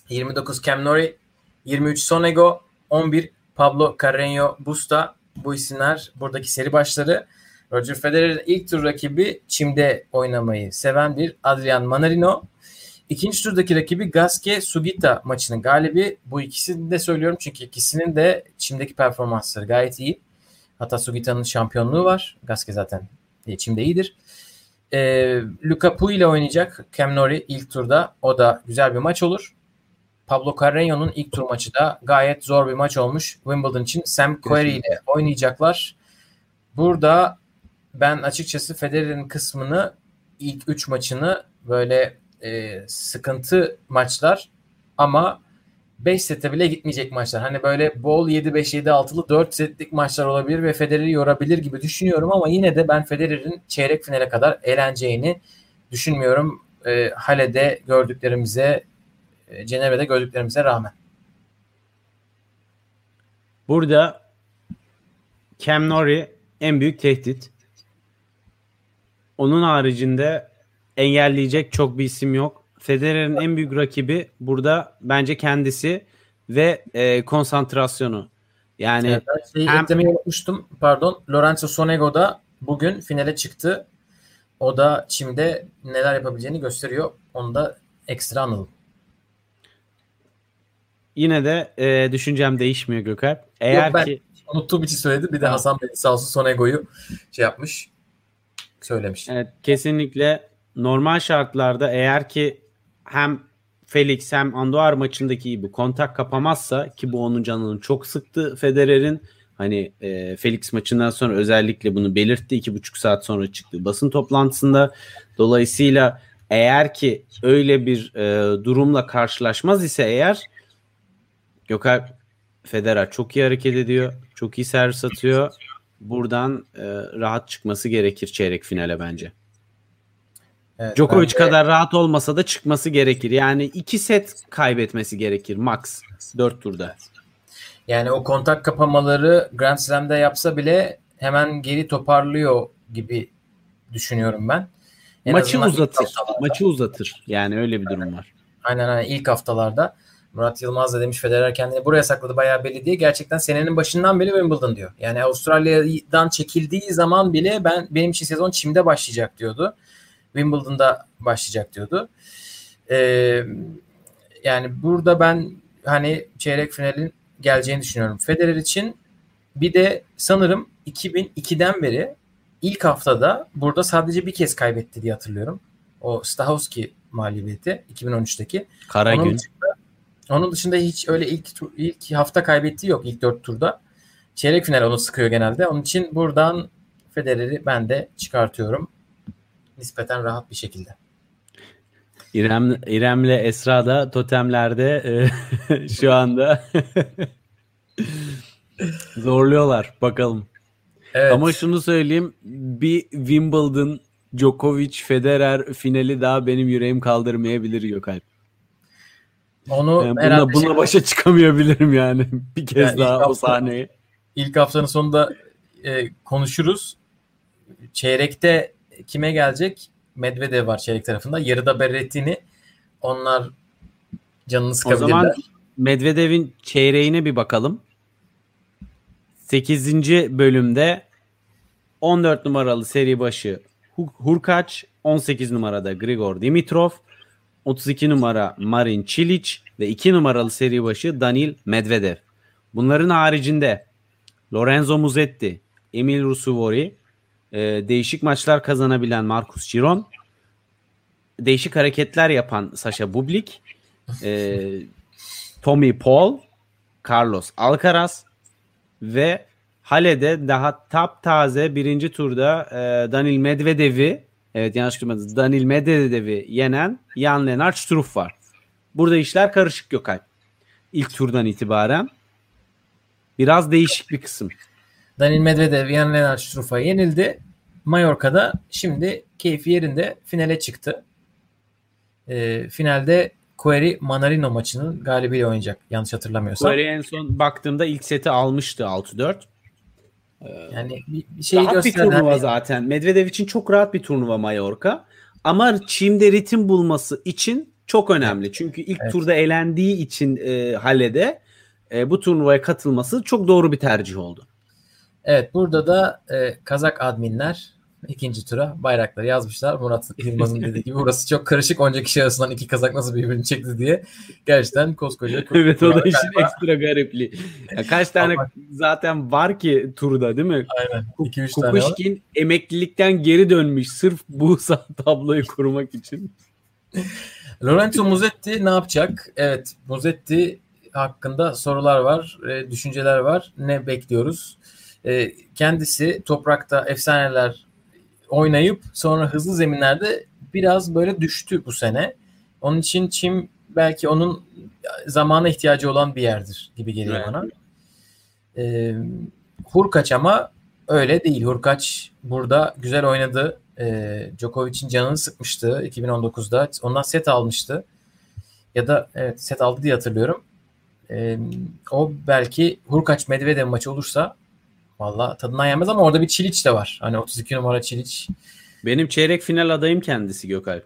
29 Cam Nori, 23 Sonego, 11 Pablo Carreño Busta bu isimler buradaki seri başları. Roger Federer'in ilk tur rakibi çimde oynamayı seven bir Adrian Manarino. İkinci turdaki rakibi Gaske Sugita maçının galibi. Bu ikisini de söylüyorum çünkü ikisinin de çimdeki performansları gayet iyi. Hatta Sugita'nın şampiyonluğu var. Gaske zaten çimde iyidir. E, Luka Pui ile oynayacak Cam Nori ilk turda. O da güzel bir maç olur. Pablo Carreño'nun ilk tur maçı da gayet zor bir maç olmuş Wimbledon için. Sam Querrey ile oynayacaklar. Burada ben açıkçası Federer'in kısmını ilk 3 maçını böyle e, sıkıntı maçlar ama 5 sete bile gitmeyecek maçlar. Hani böyle bol 7-5-7-6'lı 4 setlik maçlar olabilir ve Federer'i yorabilir gibi düşünüyorum ama yine de ben Federer'in çeyrek finale kadar eğleneceğini düşünmüyorum. E, Hale'de gördüklerimize e, Cenevre'de gördüklerimize rağmen. Burada Cam Nori en büyük tehdit. Onun haricinde engelleyecek çok bir isim yok. Federer'in en büyük rakibi burada bence kendisi ve e, konsantrasyonu. Yani evet, şeyi hem... eklemeyi unutmuştum. Pardon. Lorenzo Sonego da bugün finale çıktı. O da çimde neler yapabileceğini gösteriyor. Onu da ekstra analım. Yine de e, düşüncem değişmiyor Gökhan. Eğer Yok, ben ki unuttuğum için söyledi. Bir de Hasan Bey sağ olsun Sonego'yu şey yapmış. Söylemiş. Evet kesinlikle normal şartlarda eğer ki hem Felix hem Andoar maçındaki gibi kontak kapamazsa ki bu onun canını çok sıktı Federer'in hani e, Felix maçından sonra özellikle bunu belirtti iki buçuk saat sonra çıktı basın toplantısında dolayısıyla eğer ki öyle bir e, durumla karşılaşmaz ise eğer Gökhan Federer çok iyi hareket ediyor. Çok iyi servis atıyor. Buradan e, rahat çıkması gerekir çeyrek finale bence. Evet, Djokovic bence... kadar rahat olmasa da çıkması gerekir. Yani iki set kaybetmesi gerekir max 4 turda. Yani o kontak kapamaları Grand Slam'de yapsa bile hemen geri toparlıyor gibi düşünüyorum ben. En Maçı uzatır. Maçı uzatır. Yani öyle bir durum var. Aynen aynen ilk haftalarda. Murat Yılmaz da demiş Federer kendini buraya sakladı bayağı belli diye. Gerçekten senenin başından beri Wimbledon diyor. Yani Avustralya'dan çekildiği zaman bile ben benim için sezon çimde başlayacak diyordu. Wimbledon'da başlayacak diyordu. Ee, yani burada ben hani çeyrek finalin geleceğini düşünüyorum. Federer için bir de sanırım 2002'den beri ilk haftada burada sadece bir kez kaybetti diye hatırlıyorum. O Stahowski mağlubiyeti 2013'teki. Kara Onun. Dışında, onun dışında hiç öyle ilk ilk hafta kaybettiği yok ilk dört turda. Çeyrek final onu sıkıyor genelde. Onun için buradan Federer'i ben de çıkartıyorum. Nispeten rahat bir şekilde. İrem İrem'le Esra da totemlerde e, (laughs) şu anda (laughs) zorluyorlar bakalım. Evet. Ama şunu söyleyeyim bir Wimbledon Djokovic Federer finali daha benim yüreğim kaldırmayabilir Gökalp. onu Yani buna, buna şey- başa çıkamayabilirim yani (laughs) bir kez Yani daha o hafta- sahneyi. ilk haftanın sonunda e, konuşuruz. Çeyrekte kime gelecek? Medvedev var çeyrek tarafında. Yarıda Berrettini. Onlar canını O sıkabilirler. zaman Medvedev'in çeyreğine bir bakalım. 8. bölümde 14 numaralı seri başı Hu- Hurkaç, 18 numarada Grigor Dimitrov, 32 numara Marin Cilic ve 2 numaralı seri başı Danil Medvedev. Bunların haricinde Lorenzo Musetti, Emil Rusuvori, e, değişik maçlar kazanabilen Marcus Giron, değişik hareketler yapan Sasha Bublik, e, Tommy Paul, Carlos Alcaraz ve Hale'de daha taptaze birinci turda e, Danil Medvedev'i evet yanlış duymadınız Danil Medvedev'i yenen Jan Lennart Struff var. Burada işler karışık Gökalp. İlk turdan itibaren biraz değişik bir kısım. Daniil Medvedev, Jan Lennart Struff'a yenildi. Mallorca'da şimdi keyfi yerinde finale çıktı. E, finalde Query Manarino maçının galibiyle oynayacak. Yanlış hatırlamıyorsam. Query en son baktığımda ilk seti almıştı 6-4. Yani bir, şey rahat bir turnuva hani- zaten. Medvedev için çok rahat bir turnuva Mallorca. Ama Çim'de ritim bulması için çok önemli. Çünkü ilk Evet. turda elendiği için e, Hale'de e, bu turnuvaya katılması çok doğru bir tercih oldu. Evet burada da e, Kazak adminler ikinci tura bayrakları yazmışlar. Murat Yılmaz'ın dediği gibi burası çok karışık. Onca kişi arasından iki Kazak nasıl birbirini çekti diye. Gerçekten koskoca. (laughs) evet o da Galiba- işin ekstra garipliği. Ya kaç tane Ama- zaten var ki turda değil mi? Aynen. 2-3 tane. Kukuşkin emeklilikten geri dönmüş sırf bu (laughs) tabloyu kurmak için. Lorenzo Musetti ne yapacak? Evet Musetti hakkında sorular var, e, düşünceler var. Ne bekliyoruz? E, kendisi toprakta efsaneler oynayıp sonra hızlı zeminlerde biraz böyle düştü bu sene. Onun için Çim belki onun zamana ihtiyacı olan bir yerdir gibi geliyor Evet. bana. E, Hurkaç ama öyle değil. Hurkaç burada güzel oynadı. E, Djokovic'in canını sıkmıştı 2019'da. Ondan set almıştı. Ya da evet set aldı diye hatırlıyorum. E, o belki Hurkaç Medvedev maçı olursa valla tadından yenmez ama orada bir Çiliç de var. Hani 32 numara Çiliç. Benim çeyrek final adayım kendisi Gökalp.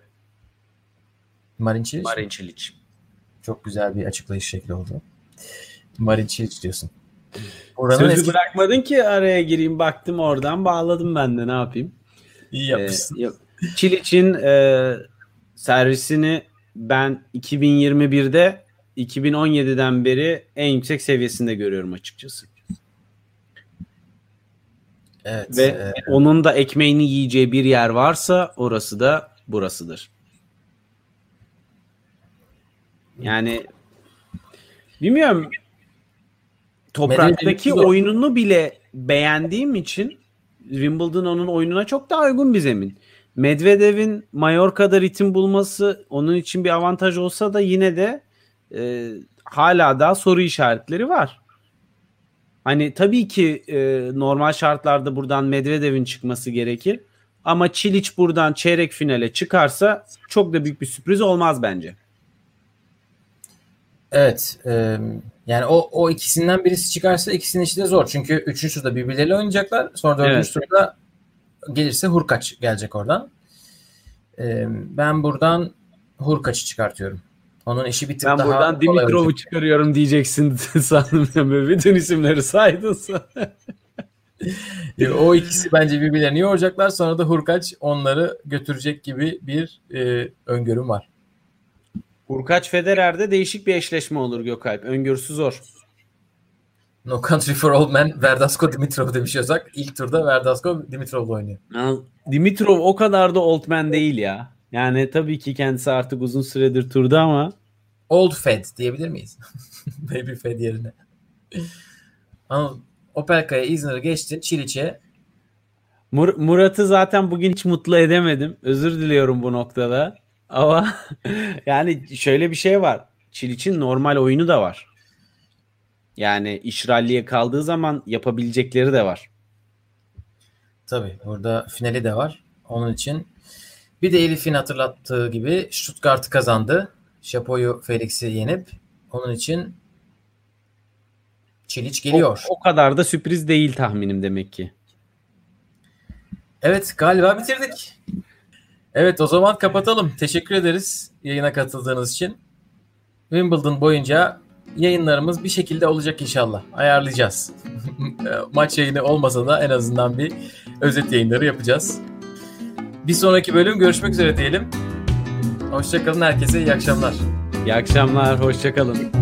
Marin Çiliç. Marin Cilic. Çok güzel bir açıklayış şekli oldu. Marin Çiliç diyorsun. Oranın Sözü eski... bırakmadın ki araya gireyim baktım oradan bağladım ben de ne yapayım. iyi yapmışsın. Ee. Çiliç'in e, servisini ben 2021'de 2017'den beri en yüksek seviyesinde görüyorum açıkçası. Evet. Ve e, onun da ekmeğini yiyeceği bir yer varsa orası da burasıdır. Yani bilmiyorum topraktaki oyununu bile beğendiğim için Wimbledon onun oyununa çok daha uygun bir zemin. Medvedev'in Mallorca'da ritim bulması onun için bir avantaj olsa da yine de e, hala daha soru işaretleri var. Hani tabii ki e, normal şartlarda buradan Medvedev'in çıkması gerekir. Ama Çiliç buradan çeyrek finale çıkarsa çok da büyük bir sürpriz olmaz bence. Evet. e, yani o, o ikisinden birisi çıkarsa ikisinin işi de zor. Çünkü üçüncü turda birbirleriyle oynayacaklar. Sonra dördüncü Evet. turda gelirse Hurkaç gelecek oradan. E, ben buradan Hurkaç'ı çıkartıyorum. Onun işi bir tık Ben daha buradan Dimitrov'u çıkarıyorum diyeceksin (laughs) sandım. Böyle Bütün isimleri saydın (laughs) E, O ikisi bence birbirlerini yoracaklar. Sonra da Hurkaç onları götürecek gibi bir e, öngörüm var. Urkaç Federer'de değişik bir eşleşme olur Gökalp. Öngörüsü zor. No Country for Old Men Verdasco Dimitrov demiş yazak. İlk turda Verdasco Dimitrov'la oynuyor. Dimitrov o kadar da old man değil ya. Yani tabii ki kendisi artık uzun süredir turda ama Old Fed diyebilir miyiz? (laughs) Baby Fed yerine. Ama Opelka'ya İzmir'e geçtin. Çiliç'e Mur- Murat'ı zaten bugün hiç mutlu edemedim. Özür diliyorum bu noktada. Ama (laughs) yani şöyle bir şey var. Çiliç'in normal oyunu da var. Yani iş ralliye kaldığı zaman yapabilecekleri de var. Tabii burada finali de var. Onun için bir de Elif'in hatırlattığı gibi Stuttgart'ı kazandı. Şapo'yu Felix'i yenip onun için Çiliç geliyor. O, o kadar da sürpriz değil tahminim demek ki. Evet galiba bitirdik. Evet o zaman kapatalım. Teşekkür ederiz yayına katıldığınız için. Wimbledon boyunca yayınlarımız bir şekilde olacak inşallah. Ayarlayacağız. (laughs) Maç yayını olmasa da en azından bir özet yayınları yapacağız. Bir sonraki bölüm görüşmek üzere diyelim. Hoşçakalın herkese iyi akşamlar. İyi akşamlar, hoşçakalın.